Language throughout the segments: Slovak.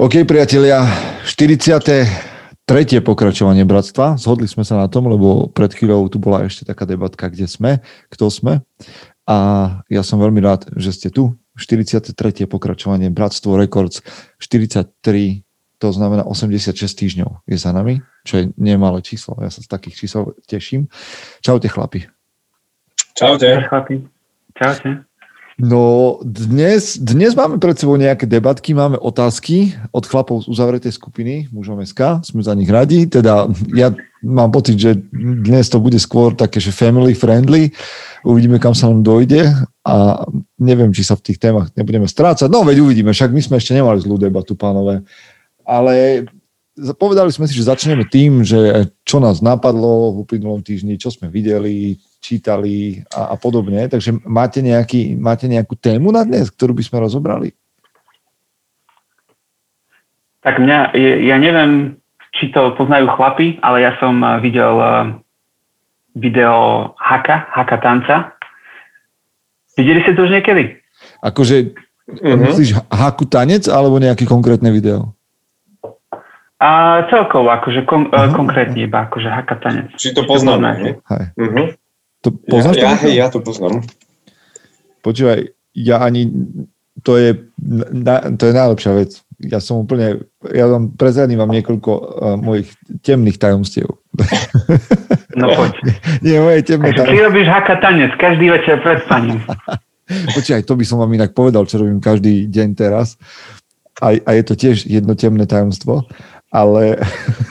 OK, priatelia, 40. tretie pokračovanie bratstva. Zhodli sme sa na tom, lebo pred chvíľou tu bola ešte taká debatka, kde sme, kto sme. A ja som veľmi rád, že ste tu. 43. pokračovanie Bratstvo Records 43, to znamená 86 týždňov je za nami, čo je nemalé číslo. Ja sa z takých čísel teším. Čaute chlapi. Čaute. Chlapi. Čaute. No dnes, dnes máme pred sebou nejaké debatky, máme otázky od chlapov z uzavretej skupiny mužom SK, sme za nich radi, teda ja mám pocit, že dnes to bude skôr také, že family friendly, uvidíme, kam sa nám dojde a neviem, či sa v tých témach nebudeme strácať, no veď uvidíme, však my sme ešte nemali zlú debatu, pánové, ale povedali sme si, že začneme tým, že čo nás napadlo v uplynulom týždni, čo sme videli, čítali a, a podobne. Takže máte, nejaký, máte nejakú tému na dnes, ktorú by sme rozobrali? Tak mňa, ja neviem, či to poznajú chlapi, ale ja som eh, videl eh, video Haka, Haka tanca. Videli ste to už niekedy? Akože, uh-huh. myslíš Haku tanec alebo nejaké konkrétne video? A celkovo, akože kon, uh-huh. konkrétne iba, akože Haka tanec. Či to poznáme. Uh-huh. To poznáš ja, ja, hej, ja to poznám. Počúvaj, ja ani, to je, na, to je najlepšia vec. Ja som úplne, ja vám prezradím vám niekoľko uh, mojich temných tajomstiev. No poď. Nie, moje temné tajomstiev. Ty robíš haka tanec každý večer pred spaním. Počúvaj, to by som vám inak povedal, čo robím každý deň teraz. A, a je to tiež jedno temné tajomstvo ale,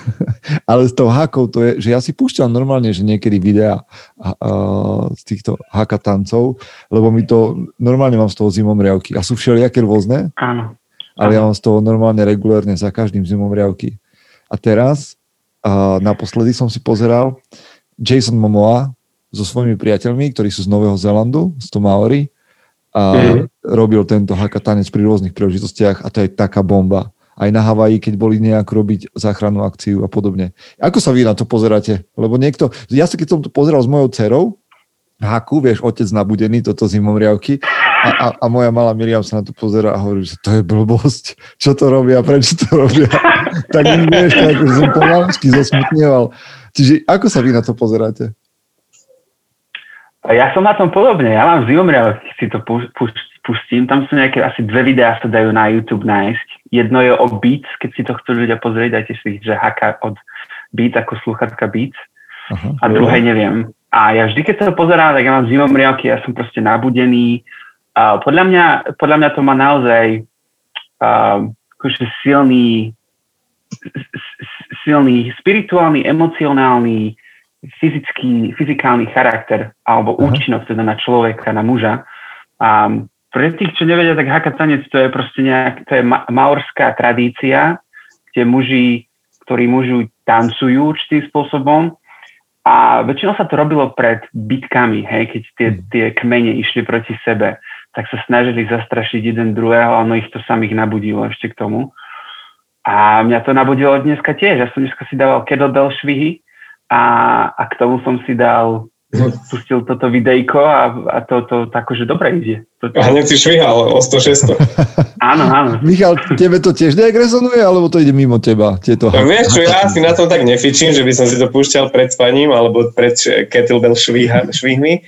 ale s tou hakou to je, že ja si púšťam normálne, že niekedy videa uh, z týchto hakatancov, lebo mi to, normálne mám z toho zimom riavky. A sú všelijaké rôzne, Áno. ale ja mám z toho normálne regulérne za každým zimom riavky. A teraz, uh, naposledy som si pozeral Jason Momoa so svojimi priateľmi, ktorí sú z Nového Zelandu, z Maori, a mm. robil tento hakatanec pri rôznych príležitostiach a to je taká bomba aj na Havaji, keď boli nejak robiť záchrannú akciu a podobne. Ako sa vy na to pozeráte? Lebo niekto, ja sa keď som to pozeral s mojou dcerou, Haku, vieš, otec nabudený, toto zimomriavky a, a, a moja malá Miriam sa na to pozera a hovorí, že to je blbosť, čo to robia, prečo to robia. tak mi vieš, tak som pomaličky zosmutnieval. Čiže ako sa vy na to pozeráte? Ja som na tom podobne, ja mám zimomriavky, si to pustím, tam sú nejaké, asi dve videá sa dajú na YouTube nájsť Jedno je o Beats, keď si to chcú ľudia pozrieť, dajte si, že haka od Beats ako sluchatka Beats. Uh-huh. A druhé neviem. A ja vždy, keď sa to pozerám, tak ja mám zimom riavky, ja som proste nabudený. A podľa mňa, podľa mňa to má naozaj uh, akože silný, silný spirituálny, emocionálny, fyzický, fyzikálny charakter alebo uh-huh. účinnosť teda na človeka, na muža. Um, pre tých, čo nevedia, tak haka tanec to je proste nejak, to je ma- maorská tradícia, kde muži, ktorí mužu tancujú určitým spôsobom a väčšinou sa to robilo pred bitkami, hej, keď tie, hmm. tie kmene išli proti sebe, tak sa snažili zastrašiť jeden druhého a ono ich to samých nabudilo ešte k tomu. A mňa to nabudilo dneska tiež. Ja som dneska si dával kettlebell švihy a, a k tomu som si dal pustil toto videjko a, a to, to tako, že dobre ide. To, to... A hneď si švihal o 100 áno, áno. Michal, tebe to tiež nejak rezonuje, alebo to ide mimo teba? Tieto... No, vieš čo, ja si na tom tak nefičím, že by som si to púšťal pred spaním alebo pred kettlebell švíha, švihmi,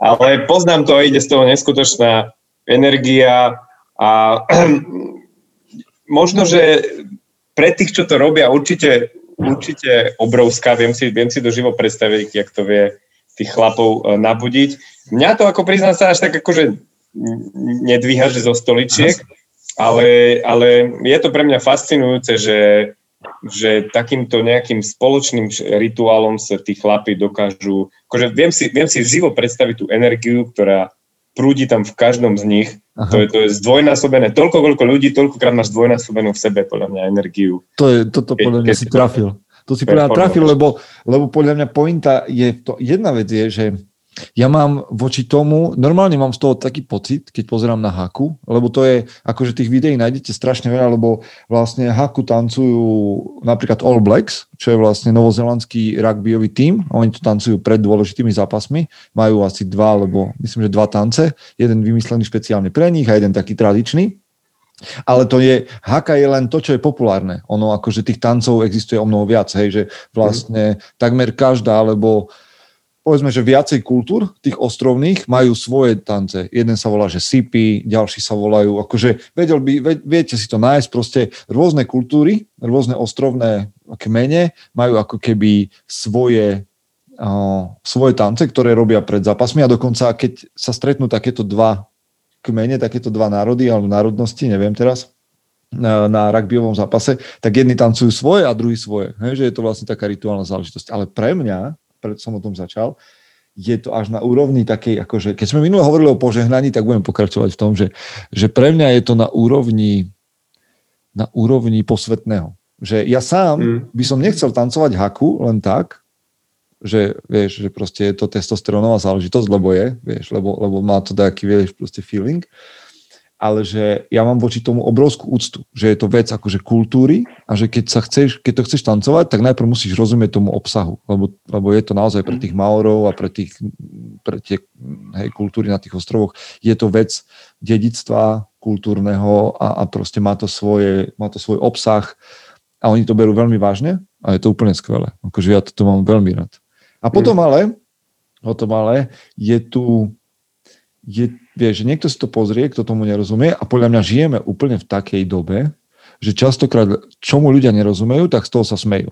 ale poznám to, ide z toho neskutočná energia a možno, že pre tých, čo to robia, určite, určite obrovská, viem si, viem si to živo predstaviť, jak to vie tých chlapov e, nabudiť. Mňa to ako priznám sa až tak akože nedvíha, že zo stoličiek, ale, ale je to pre mňa fascinujúce, že, že takýmto nejakým spoločným rituálom sa tí chlapi dokážu, akože viem si, viem si živo predstaviť tú energiu, ktorá prúdi tam v každom z nich. To je, to je zdvojnásobené. Toľko, koľko ľudí, toľkokrát máš zdvojnásobenú v sebe, podľa mňa, energiu. To je, toto podľa mňa si trafil. To si podľa trafil, lebo, lebo podľa mňa pointa je to, jedna vec je, že ja mám voči tomu, normálne mám z toho taký pocit, keď pozerám na Haku, lebo to je, akože tých videí nájdete strašne veľa, lebo vlastne Haku tancujú napríklad All Blacks, čo je vlastne novozelandský rugbyový tím, oni to tancujú pred dôležitými zápasmi, majú asi dva, alebo myslím, že dva tance, jeden vymyslený špeciálne pre nich a jeden taký tradičný Ale to je, haka je len to, čo je populárne. Ono akože tých tancov existuje o mnoho viac, hej, že vlastne mm. takmer každá, alebo povedzme, že viacej kultúr tých ostrovných majú svoje tance. Jeden sa volá, že sipi, ďalší sa volajú, akože vedel by, viete si to nájsť, proste rôzne kultúry, rôzne ostrovné kmene majú ako keby svoje svoje tance, ktoré robia pred zápasmi a dokonca, keď sa stretnú takéto dva kmene, takéto dva národy alebo národnosti, neviem teraz, na, na rugbyovom zápase, tak jedni tancujú svoje a druhý svoje. He, že je to vlastne taká rituálna záležitosť. Ale pre mňa, preto som o tom začal, je to až na úrovni takej, akože, keď sme minule hovorili o požehnaní, tak budem pokračovať v tom, že, že pre mňa je to na úrovni na úrovni posvetného. Že ja sám mm. by som nechcel tancovať haku len tak, že vieš, že proste je to testosterónová záležitosť, lebo je, vieš, lebo, lebo má to taký, vieš, proste feeling, ale že ja mám voči tomu obrovskú úctu, že je to vec akože kultúry a že keď sa chceš, keď to chceš tancovať, tak najprv musíš rozumieť tomu obsahu, lebo, lebo je to naozaj pre tých Maorov a pre, tých, pre tie hej, kultúry na tých ostrovoch, je to vec dedictva kultúrneho a, a proste má to, svoje, má to svoj obsah a oni to berú veľmi vážne a je to úplne skvelé. Akože ja to mám veľmi rád. A potom mm. ale, potom ale je tu, je, vieš, že niekto si to pozrie, kto tomu nerozumie a podľa mňa žijeme úplne v takej dobe, že častokrát, čomu ľudia nerozumejú, tak z toho sa smejú.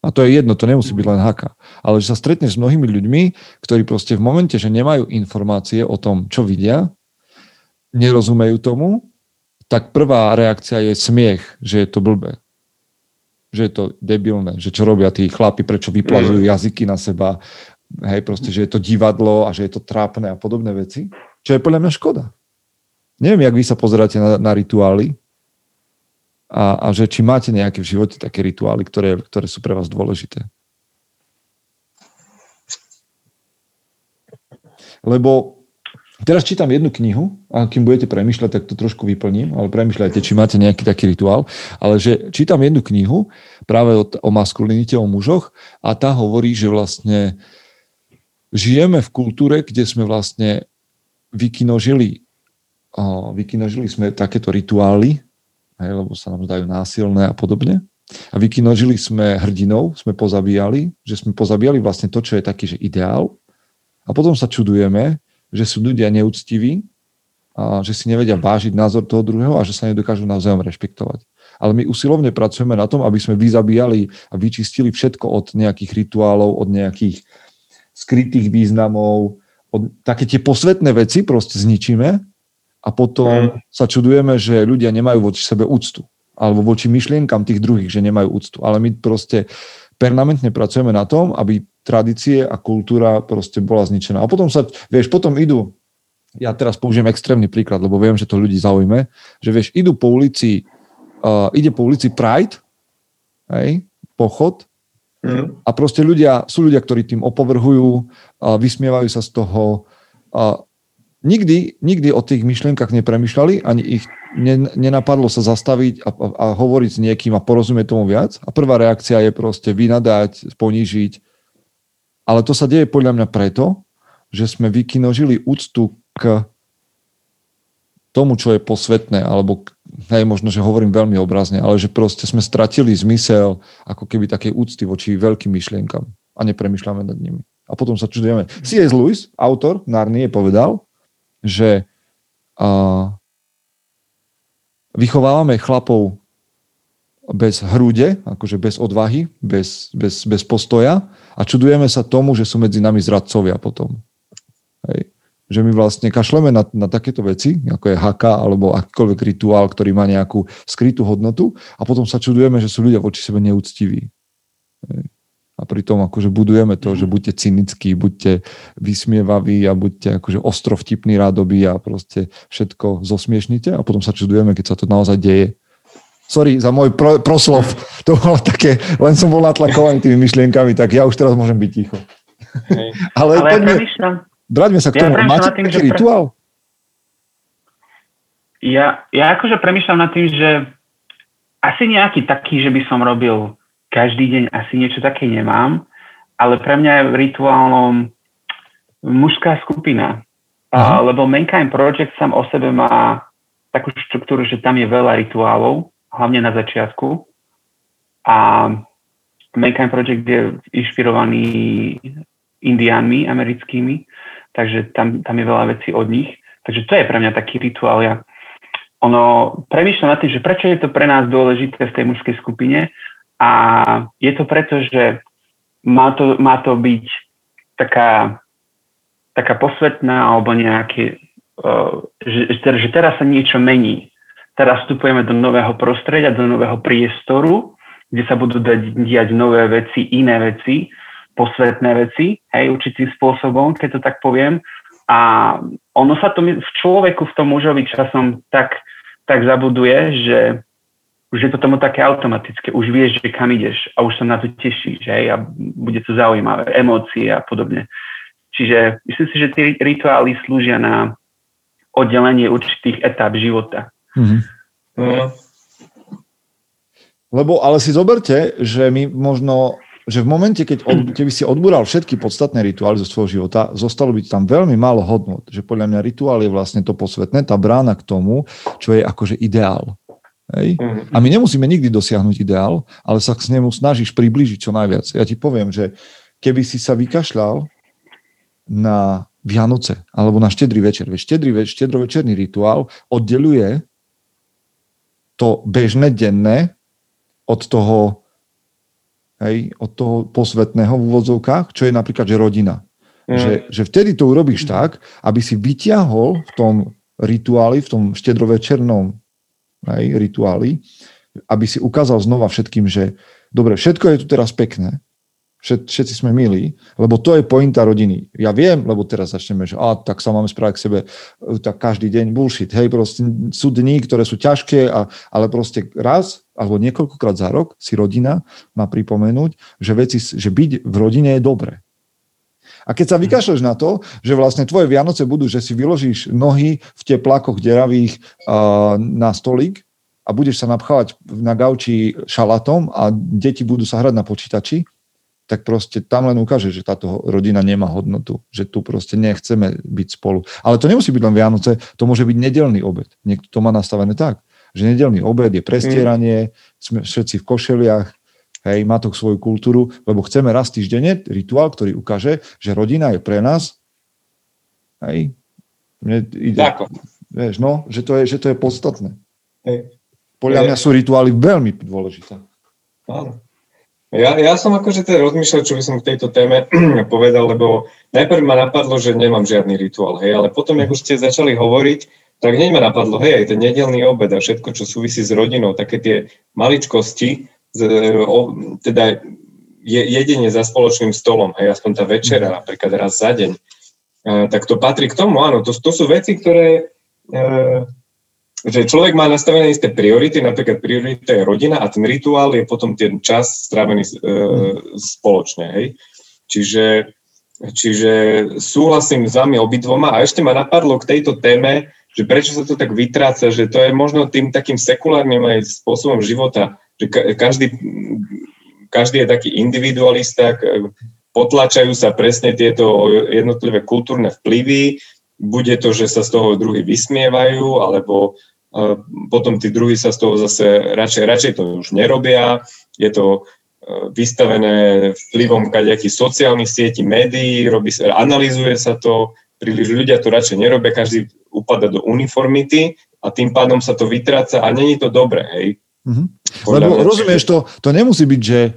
A to je jedno, to nemusí byť len haka. Ale že sa stretneš s mnohými ľuďmi, ktorí proste v momente, že nemajú informácie o tom, čo vidia, nerozumejú tomu, tak prvá reakcia je smiech, že je to blbé že je to debilné, že čo robia tí chlapi, prečo vyplazujú mm. jazyky na seba, hej, proste, že je to divadlo a že je to trápne a podobné veci, čo je podľa mňa škoda. Neviem, jak vy sa pozeráte na, na rituály a, a že či máte nejaké v živote také rituály, ktoré, ktoré sú pre vás dôležité. Lebo Teraz čítam jednu knihu a kým budete premyšľať, tak to trošku vyplním, ale premyšľajte, či máte nejaký taký rituál. Ale že čítam jednu knihu práve o, o maskulinite, o mužoch a tá hovorí, že vlastne žijeme v kultúre, kde sme vlastne vykinožili, o, vykinožili sme takéto rituály, hej, lebo sa nám zdajú násilné a podobne. A vykinožili sme hrdinou, sme pozabíjali, že sme pozabíjali vlastne to, čo je taký, že ideál. A potom sa čudujeme, že sú ľudia neúctiví, a že si nevedia vážiť názor toho druhého a že sa nedokážu navzájom rešpektovať. Ale my usilovne pracujeme na tom, aby sme vyzabíjali a vyčistili všetko od nejakých rituálov, od nejakých skrytých významov, od také tie posvetné veci proste zničíme a potom mm. sa čudujeme, že ľudia nemajú voči sebe úctu alebo voči myšlienkam tých druhých, že nemajú úctu. Ale my proste permanentne pracujeme na tom, aby tradície a kultúra proste bola zničená. A potom sa, vieš, potom idú, ja teraz použijem extrémny príklad, lebo viem, že to ľudí zaujme, že vieš, idú po ulici, uh, ide po ulici Pride, hej, pochod, mm. a proste ľudia, sú ľudia, ktorí tým opovrhujú, uh, vysmievajú sa z toho, uh, nikdy, nikdy o tých myšlienkach nepremýšľali, ani ich nenapadlo sa zastaviť a, a, a hovoriť s niekým a porozumieť tomu viac. A prvá reakcia je proste vynadať, ponížiť. Ale to sa deje podľa mňa preto, že sme vykinožili úctu k tomu, čo je posvetné, alebo hej, možno, že hovorím veľmi obrazne, ale že proste sme stratili zmysel ako keby takej úcty voči veľkým myšlienkam a nepremýšľame nad nimi. A potom sa čudujeme. C.S. Lewis, autor Narnie, povedal, že uh, vychovávame chlapov bez hrude, akože bez odvahy, bez, bez, bez postoja a čudujeme sa tomu, že sú medzi nami zradcovia potom. Hej. Že my vlastne kašleme na, na takéto veci, ako je haka alebo akýkoľvek rituál, ktorý má nejakú skrytú hodnotu a potom sa čudujeme, že sú ľudia voči sebe neúctiví. Hej a pritom akože budujeme to, že buďte cynickí, buďte vysmievaví a buďte akože ostrovtipní, rádoby a proste všetko zosmiešnite a potom sa čudujeme, keď sa to naozaj deje. Sorry za môj pro, proslov, to bolo také, len som bol natlakovaný tými myšlienkami, tak ja už teraz môžem byť ticho. Hej. Ale, Ale poďme, ja vráťme sa k tomu. Ja Máte tým, taký rituál? Ja, ja akože premyšľam nad tým, že asi nejaký taký, že by som robil každý deň asi niečo také nemám, ale pre mňa je rituálnom mužská skupina. Uh, lebo Mankind Project sám o sebe má takú štruktúru, že tam je veľa rituálov, hlavne na začiatku. A Mankind Project je inšpirovaný indiánmi americkými, takže tam, tam je veľa vecí od nich. Takže to je pre mňa taký rituál. Ja ono premýšľa nad tým, že prečo je to pre nás dôležité v tej mužskej skupine a je to preto, že má to, má to byť taká, taká posvetná alebo nejaké, uh, že, že teraz sa niečo mení. Teraz vstupujeme do nového prostredia, do nového priestoru, kde sa budú diať nové veci, iné veci, posvetné veci, hej, určitým spôsobom, keď to tak poviem. A ono sa to v človeku, v tom mužovi časom tak tak zabuduje, že už je to tomu také automatické, už vieš, že kam ideš a už sa na to tešíš, hej, a bude to zaujímavé, emócie a podobne. Čiže myslím si, že tie rituály slúžia na oddelenie určitých etáp života. Mm-hmm. Mm. Lebo, ale si zoberte, že my možno že v momente, keď od, keby si odbúral všetky podstatné rituály zo svojho života, zostalo by tam veľmi málo hodnot. Že podľa mňa rituál je vlastne to posvetné, tá brána k tomu, čo je akože ideál. Hej? Mhm. A my nemusíme nikdy dosiahnuť ideál, ale sa k nemu snažíš priblížiť čo najviac. Ja ti poviem, že keby si sa vykašľal na Vianoce alebo na štedrý večer, veď štedrý več, štedrovečerný rituál oddeluje to bežné denné od toho hej, od toho posvetného v úvodzovkách, čo je napríklad, že rodina. Mm. Že, že vtedy to urobíš tak, aby si vyťahol v tom rituáli, v tom štedrovečernom hej, rituáli, aby si ukázal znova všetkým, že dobre, všetko je tu teraz pekné, Všet, všetci sme milí, lebo to je pointa rodiny. Ja viem, lebo teraz začneme, že a, tak sa máme správať k sebe, e, tak každý deň bullshit. Hej, proste sú dní, ktoré sú ťažké, a, ale proste raz alebo niekoľkokrát za rok si rodina má pripomenúť, že, veci, že byť v rodine je dobré. A keď sa mhm. vykašľeš na to, že vlastne tvoje Vianoce budú, že si vyložíš nohy v teplákoch deravých uh, na stolík a budeš sa napchávať na gauči šalatom a deti budú sa hrať na počítači, tak proste tam len ukáže, že táto rodina nemá hodnotu, že tu proste nechceme byť spolu. Ale to nemusí byť len Vianoce, to môže byť nedelný obed. Niekto to má nastavené tak, že nedelný obed je prestieranie, sme všetci v košeliach, hej, má to svoju kultúru, lebo chceme raz týždenne rituál, ktorý ukáže, že rodina je pre nás, hej, mne ide, Tako. vieš, no, že to je, že to je podstatné. Hej. Podľa mňa sú rituály veľmi dôležité. Áno. Ja, ja som akože teda rozmýšľal, čo by som k tejto téme povedal, lebo najprv ma napadlo, že nemám žiadny rituál, hej, ale potom, ako ste začali hovoriť, tak hneď ma napadlo, hej, aj ten nedelný obed a všetko, čo súvisí s rodinou, také tie maličkosti, teda je, jedenie za spoločným stolom, hej, aspoň tá večera, mhm. napríklad raz za deň, tak to patrí k tomu, áno, to, to sú veci, ktoré e, že človek má nastavené isté priority, napríklad priorita je rodina a ten rituál je potom ten čas strávený e, spoločne. Hej. Čiže, čiže súhlasím s vami obidvoma a ešte ma napadlo k tejto téme, že prečo sa to tak vytráca, že to je možno tým takým sekulárnym aj spôsobom života, že každý, každý je taký individualista, potlačajú sa presne tieto jednotlivé kultúrne vplyvy, bude to, že sa z toho druhý vysmievajú, alebo potom tí druhí sa z toho zase radšej, radšej to už nerobia, je to e, vystavené vplyvom kadejakých sociálnych sietí, médií, robí sa, analýzuje sa to, príliš ľudia to radšej nerobia, každý upada do uniformity a tým pádom sa to vytráca a není to dobré, hej. Mm-hmm. Lebo mňa, rozumieš, to, to nemusí byť, že e,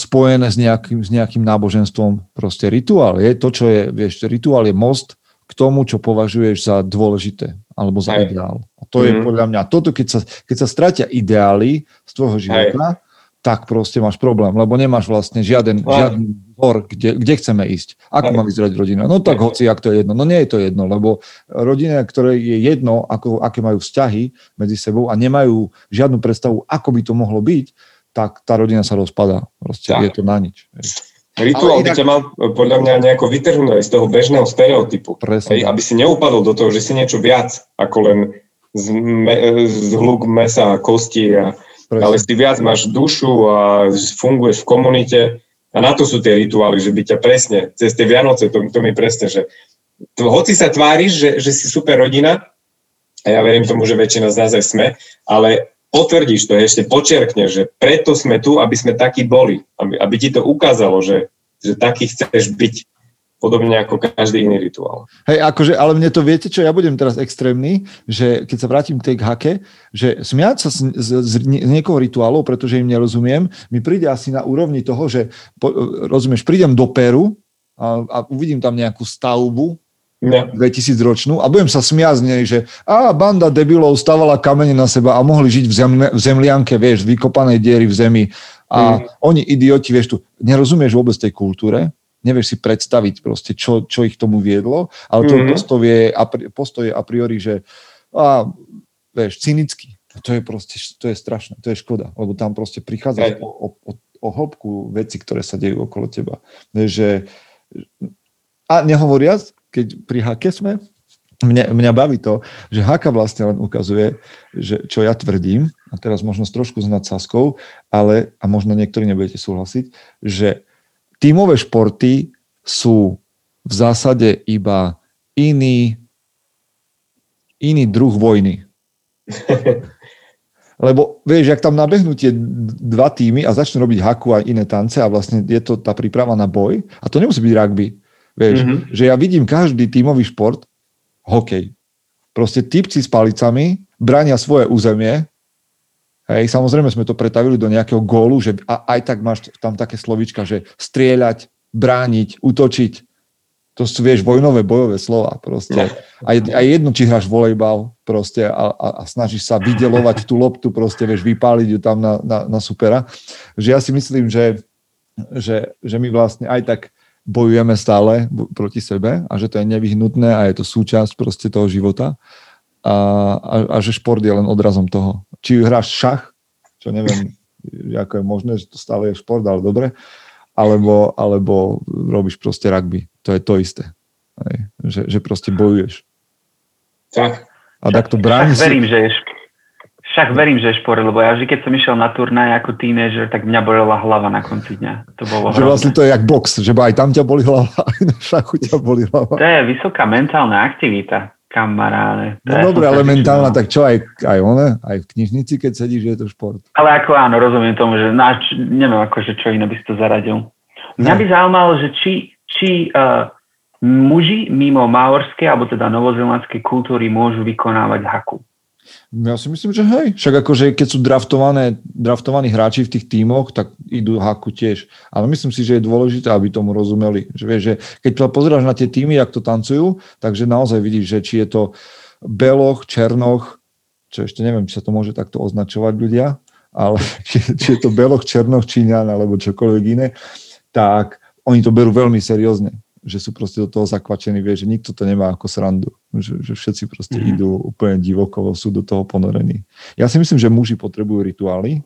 spojené s nejakým, s nejakým náboženstvom. Proste rituál je to, čo je, vieš, rituál je most k tomu, čo považuješ za dôležité alebo za Aj. ideál. A to mm. je mhm. podľa mňa, toto keď sa, keď sa stratia ideály z tvojho života, Aj. tak proste máš problém, lebo nemáš vlastne žiaden, Aj. žiaden vzor, kde, kde chceme ísť. Ako Aj. má vyzerať rodina? No tak hoci, ak to je jedno. No nie je to jedno, lebo rodina, ktoré je jedno, ako, aké majú vzťahy medzi sebou a nemajú žiadnu predstavu, ako by to mohlo byť, tak tá rodina sa rozpadá. Proste tak. je to na nič. Rituál by ťa mal e, podľa mňa nejako vytrhnúť aj z toho bežného stereotypu. Presne. aby si neupadol do toho, že si niečo viac ako len z, me, z hluk mesa a kosti, a, ale si viac máš dušu a funguješ v komunite a na to sú tie rituály, že by ťa presne, cez tie Vianoce, to, to mi presne, že to, hoci sa tváriš, že, že si super rodina, a ja verím tomu, že väčšina z nás aj sme, ale potvrdíš to, ešte počiarkneš, že preto sme tu, aby sme takí boli, aby, aby ti to ukázalo, že, že taký chceš byť podobne ako každý iný rituál. Hej, akože, ale mne to viete, čo ja budem teraz extrémny, že keď sa vrátim k tej hake, že smiať sa z, z, z niekoho rituálov, pretože im nerozumiem, mi príde asi na úrovni toho, že po, rozumieš, prídem do Peru a, a uvidím tam nejakú stavbu, No. 2000 ročnú a budem sa smiať z nej, že a banda debilov stavala kamene na seba a mohli žiť v, zemle, v zemlianke, vieš, v vykopanej diery v zemi a mm. oni idioti, vieš, tu nerozumieš vôbec tej kultúre, nevieš si predstaviť proste, čo, čo ich tomu viedlo, ale to mm-hmm. postoj, je, postoj je a priori, že a, vieš, cynický. To je proste, to je strašné, to je škoda, lebo tam proste prichádza o, o, o, o hĺbku veci, ktoré sa dejú okolo teba. Že, a nehovoriac, keď pri hake sme, mňa, mňa baví to, že haka vlastne len ukazuje, že, čo ja tvrdím, a teraz možno trošku s nadsázkou, ale, a možno niektorí nebudete súhlasiť, že tímové športy sú v zásade iba iný, iný druh vojny. Lebo vieš, ak tam nabehnú tie dva týmy a začnú robiť haku a iné tance a vlastne je to tá príprava na boj, a to nemusí byť rugby, vieš, mm-hmm. že ja vidím každý tímový šport, hokej. Proste typci s palicami brania svoje územie Hej, samozrejme sme to pretavili do nejakého gólu, že a, aj tak máš tam také slovička, že strieľať, brániť, útočiť. To sú, vieš, vojnové, bojové slova proste. A, a jedno, či hráš volejbal proste a, a, a snažíš sa vydelovať tú loptu, proste, vieš, vypáliť ju tam na, na, na supera. Že ja si myslím, že, že, že my vlastne aj tak bojujeme stále proti sebe a že to je nevyhnutné a je to súčasť proste toho života a, a, a že šport je len odrazom toho. Či hráš šach, čo neviem, ako je možné, že to stále je šport, ale dobre, alebo, alebo robíš proste rugby. To je to isté. Hej. Že, že proste bojuješ. Tak. A tak to bráni si... Verím, že je však verím, že je šport, lebo ja vždy, keď som išiel na turnaj ako tínežer, tak mňa bolela hlava na konci dňa. To bolo že vlastne to je jak box, že aj tam ťa boli hlava, aj na šachu ťa boli hlava. To je vysoká mentálna aktivita kamaráde. No dobre, ale mentálna, tak čo aj, aj one, aj v knižnici, keď sedíš, že je to šport. Ale ako áno, rozumiem tomu, že náš, neviem akože čo iné by si to zaradil. Mňa by zaujímalo, že či, či uh, muži mimo maorskej alebo teda novozelandskej kultúry môžu vykonávať haku. Ja si myslím, že hej. Však akože keď sú draftované, draftovaní hráči v tých tímoch, tak idú haku tiež. Ale myslím si, že je dôležité, aby tomu rozumeli. Že vieš, že keď pozeráš na tie týmy, jak to tancujú, takže naozaj vidíš, že či je to beloch, černoch, čo ešte neviem, či sa to môže takto označovať ľudia, ale či, či je to beloch, černoch, číňan alebo čokoľvek iné, tak oni to berú veľmi seriózne že sú proste do toho zakvačení, vie, že nikto to nemá ako srandu, že, že všetci proste mm. idú úplne divoko, sú do toho ponorení. Ja si myslím, že muži potrebujú rituály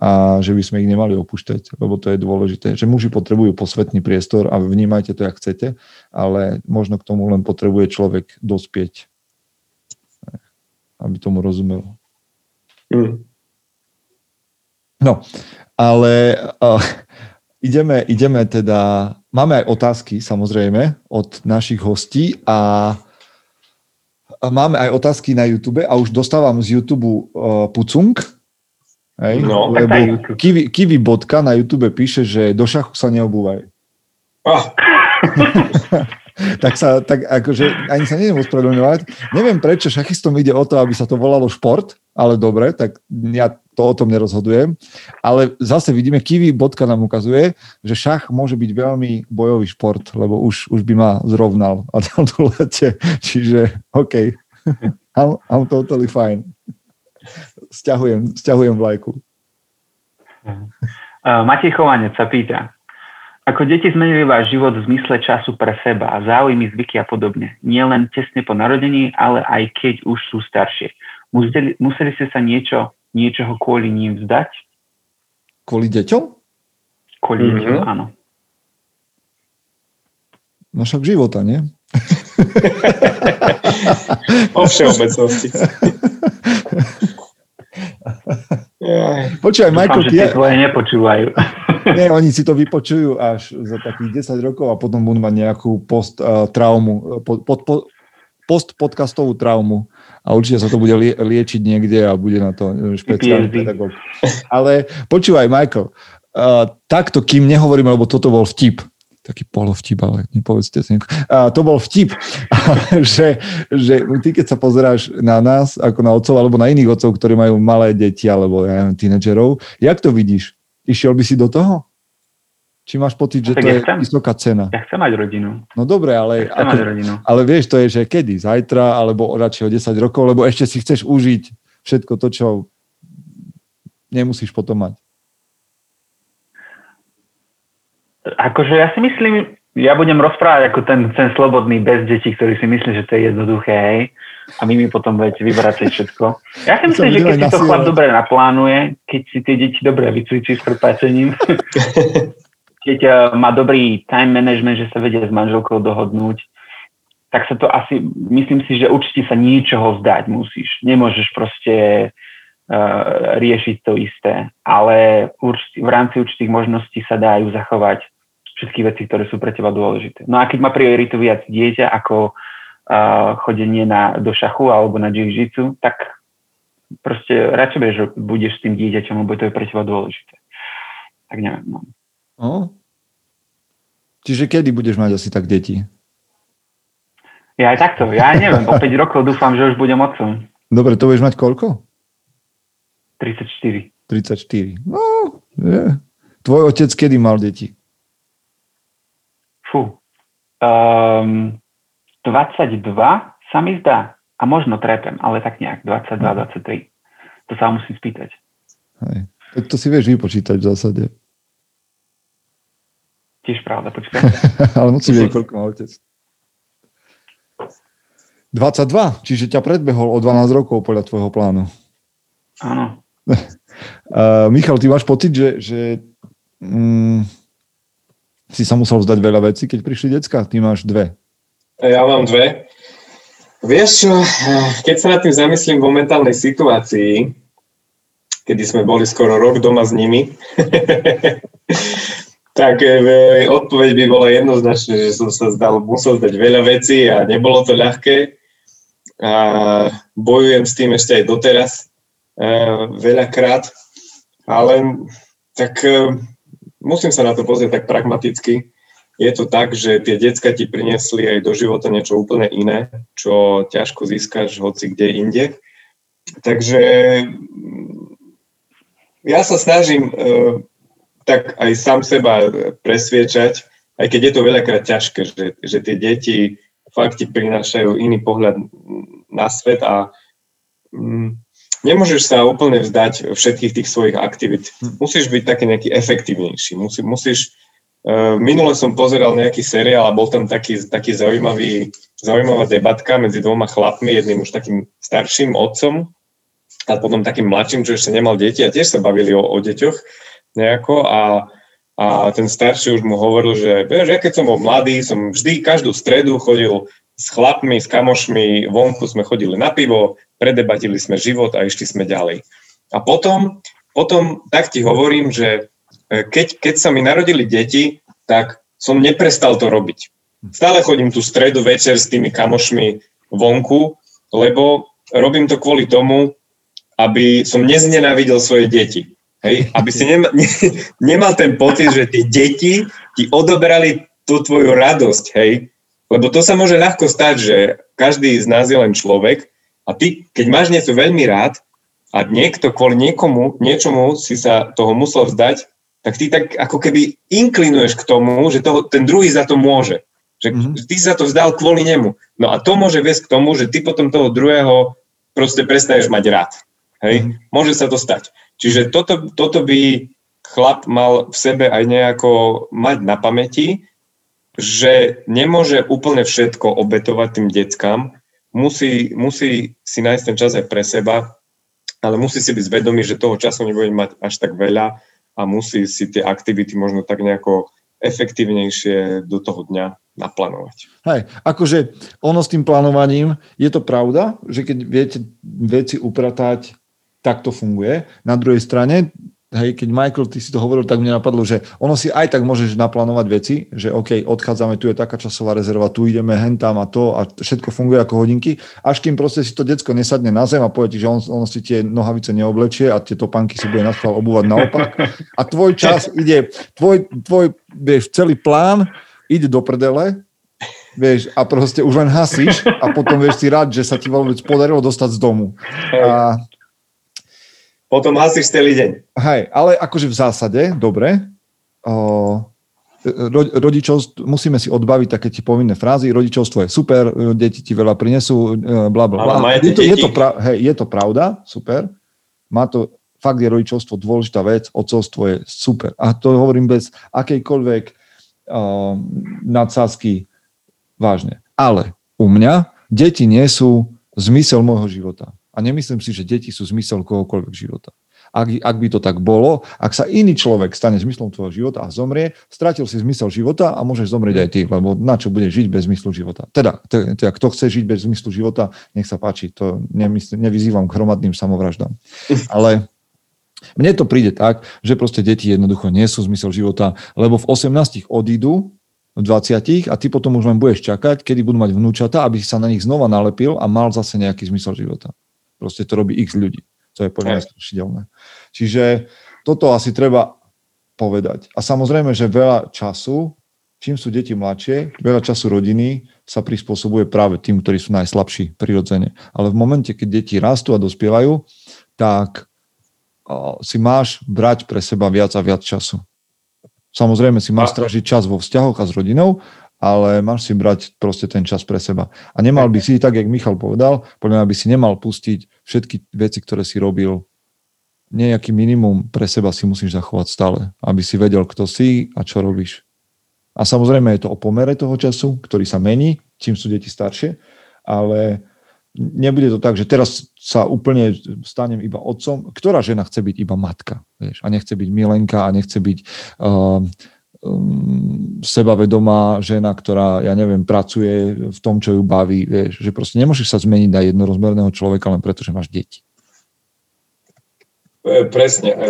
a že by sme ich nemali opúšťať, lebo to je dôležité, že muži potrebujú posvetný priestor a vnímajte to, jak chcete, ale možno k tomu len potrebuje človek dospieť, aby tomu rozumel. Mm. No, ale uh, ideme, ideme teda Máme aj otázky, samozrejme, od našich hostí a máme aj otázky na YouTube a už dostávam z YouTube uh, pucung, hej, no, lebo kiwi, kiwi bodka na YouTube píše, že do šachu sa neobúvaj. Ah. tak sa, tak akože ani sa neviem ospravedlňovať. Neviem prečo šachistom ide o to, aby sa to volalo šport, ale dobre, tak ja to o tom nerozhodujem. Ale zase vidíme, Kiwi bodka nám ukazuje, že šach môže byť veľmi bojový šport, lebo už, už by ma zrovnal a dal do lete. Čiže OK, I'm, I'm totally fine. Sťahujem, sťahujem vlajku. Uh, Matej Chovanec sa pýta, ako deti zmenili váš život v zmysle času pre seba a záujmy, zvyky a podobne. Nie len tesne po narodení, ale aj keď už sú staršie. Museli, museli ste sa niečo, niečoho kvôli ním vzdať? Kvôli deťom? Kvôli mm-hmm. deťom, áno. No však života, nie? o všeobecnosti. Počúvaj, Michael, Dúfam, že tie tvoje nepočúvajú. Nie, oni si to vypočujú až za takých 10 rokov a potom budú mať nejakú post-traumu, uh, pod, pod, pod, postpodcastovú traumu a určite sa to bude lie- liečiť niekde a bude na to špeciálny pedagóg. Ale počúvaj, Michael, uh, takto, kým nehovoríme, lebo toto bol vtip, taký polovtip, ale nepovedzte si. A to bol vtip, že, že ty keď sa pozeráš na nás, ako na otcov, alebo na iných otcov, ktorí majú malé deti, alebo ja neviem, tínedžerov, jak to vidíš? Išiel by si do toho? Či máš pocit, že tak to ja je chcem. vysoká cena? Ja chcem mať rodinu. No dobre, ale, ja ako, mať rodinu. ale vieš, to je, že kedy? Zajtra, alebo radšej o 10 rokov, lebo ešte si chceš užiť všetko to, čo nemusíš potom mať. Akože ja si myslím, ja budem rozprávať ako ten, ten slobodný bez detí, ktorý si myslí, že to je jednoduché, hej. A my mi potom budete vybrať všetko. Ja si myslím, že keď si to chlap dobre naplánuje, keď si tie deti dobre vycvičí s prepáčením, keď uh, má dobrý time management, že sa vedia s manželkou dohodnúť, tak sa to asi, myslím si, že určite sa niečoho vzdať musíš. Nemôžeš proste uh, riešiť to isté, ale určite, v rámci určitých možností sa dajú zachovať všetky veci, ktoré sú pre teba dôležité. No a keď má prioritu viac dieťa ako uh, chodenie na, do šachu alebo na jiu tak proste radšej budeš, budeš s tým dieťaťom, lebo to je pre teba dôležité. Tak neviem. No. No. Čiže kedy budeš mať asi tak deti? Ja aj takto, ja neviem, po 5 rokov dúfam, že už budem otcom. Dobre, to budeš mať koľko? 34. 34. No, je. Tvoj otec kedy mal deti? Fú. Um, 22 sa mi zdá. A možno trepem, ale tak nejak. 22, 23. To sa musím spýtať. Hej. Tak to si vieš vypočítať v zásade. Tiež pravda, počkaj. ale musí vedieť, koľko má otec. 22, čiže ťa predbehol o 12 rokov podľa tvojho plánu. Áno. uh, Michal, ty máš pocit, že, že mm, si sa musel vzdať veľa vecí, keď prišli decka? Ty máš dve. Ja mám dve. Vieš čo, keď sa nad tým zamyslím v momentálnej situácii, kedy sme boli skoro rok doma s nimi, tak e, odpoveď by bola jednoznačne, že som sa zdal, musel zdať veľa vecí a nebolo to ľahké. A bojujem s tým ešte aj doteraz e, veľakrát, ale tak e, musím sa na to pozrieť tak pragmaticky. Je to tak, že tie decka ti priniesli aj do života niečo úplne iné, čo ťažko získaš hoci kde inde. Takže ja sa snažím tak aj sám seba presviečať, aj keď je to veľakrát ťažké, že, že tie deti fakt ti prinášajú iný pohľad na svet a mm, nemôžeš sa úplne vzdať všetkých tých svojich aktivít. Hm. Musíš byť taký nejaký efektívnejší. Musí, musíš, uh, minule som pozeral nejaký seriál a bol tam taký, taký zaujímavý, zaujímavá debatka medzi dvoma chlapmi, jedným už takým starším otcom a potom takým mladším, čo ešte nemal deti a tiež sa bavili o, o deťoch nejako a, a ten starší už mu hovoril, že vieš, ja keď som bol mladý, som vždy každú stredu chodil s chlapmi, s kamošmi, vonku sme chodili na pivo, predebatili sme život a išli sme ďalej. A potom, potom tak ti hovorím, že e, keď, keď sa mi narodili deti, tak som neprestal to robiť. Stále chodím tu stredu večer s tými kamošmi vonku, lebo robím to kvôli tomu, aby som neznenávidel svoje deti. Hej? Aby si nema, ne, nemal ten pocit, že tie deti ti odobrali tú tvoju radosť, hej? Lebo to sa môže ľahko stať, že každý z nás je len človek a ty, keď máš niečo veľmi rád a niekto kvôli niekomu, niečomu si sa toho musel vzdať, tak ty tak ako keby inklinuješ k tomu, že toho, ten druhý za to môže. Že mm-hmm. ty sa to vzdal kvôli nemu. No a to môže viesť k tomu, že ty potom toho druhého proste prestaneš mať rád. Hej? Mm-hmm. Môže sa to stať. Čiže toto, toto by chlap mal v sebe aj nejako mať na pamäti, že nemôže úplne všetko obetovať tým deckám, musí, musí si nájsť ten čas aj pre seba, ale musí si byť zvedomý, že toho času nebude mať až tak veľa a musí si tie aktivity možno tak nejako efektívnejšie do toho dňa naplánovať. Hej, akože ono s tým plánovaním, je to pravda, že keď viete veci upratať, tak to funguje. Na druhej strane, hej, keď Michael, ty si to hovoril, tak mne napadlo, že ono si aj tak môžeš naplánovať veci, že OK, odchádzame, tu je taká časová rezerva, tu ideme hen tam a to a všetko funguje ako hodinky, až kým proste si to decko nesadne na zem a povie ti, že on, on si tie nohavice neoblečie a tie topánky si bude naschvál obúvať naopak a tvoj čas ide, tvoj, tvoj vieš, celý plán ide do prdele, vieš, a proste už len hasíš a potom vieš si rád, že sa ti vôbec podarilo dostať z domu. A, potom hasíš celý deň. Hej, ale akože v zásade, dobre, o, ro, rodičov, musíme si odbaviť také tie povinné frázy, rodičovstvo je super, deti ti veľa prinesú, e, bla, bla, bla. Je to, je, to pra, hej, je to pravda, super, má to, fakt je rodičovstvo dôležitá vec, otcovstvo je super. A to hovorím bez akejkoľvek uh, nadsázky vážne. Ale u mňa deti nie sú zmysel môjho života. A nemyslím si, že deti sú zmysel kohokoľvek života. Ak, ak by to tak bolo, ak sa iný človek stane zmyslom tvojho života a zomrie, stratil si zmysel života a môžeš zomrieť aj ty, lebo na čo bude žiť bez zmyslu života. Teda, teda kto chce žiť bez zmyslu života, nech sa páči, to nemysl, nevyzývam k hromadným samovraždám. Ale mne to príde tak, že proste deti jednoducho nie sú zmysel života, lebo v 18 odídu, v 20 a ty potom už len budeš čakať, kedy budú mať vnúčata, aby sa na nich znova nalepil a mal zase nejaký zmysel života. Proste to robí x ľudí. To je podľa mňa strašidelné. Čiže toto asi treba povedať. A samozrejme, že veľa času, čím sú deti mladšie, veľa času rodiny sa prispôsobuje práve tým, ktorí sú najslabší prirodzene. Ale v momente, keď deti rastú a dospievajú, tak si máš brať pre seba viac a viac času. Samozrejme si máš stražiť čas vo vzťahoch a s rodinou, ale máš si brať proste ten čas pre seba. A nemal by si, tak jak Michal povedal, podľa mňa by si nemal pustiť všetky veci, ktoré si robil. Nejaký minimum pre seba si musíš zachovať stále, aby si vedel, kto si a čo robíš. A samozrejme je to o pomere toho času, ktorý sa mení, čím sú deti staršie, ale nebude to tak, že teraz sa úplne stanem iba otcom. Ktorá žena chce byť iba matka, vieš, a nechce byť milenka a nechce byť uh, um, sebavedomá žena, ktorá, ja neviem, pracuje v tom, čo ju baví, vieš, že proste nemôžeš sa zmeniť na jednorozmerného človeka len preto, že máš deti. E, presne. E,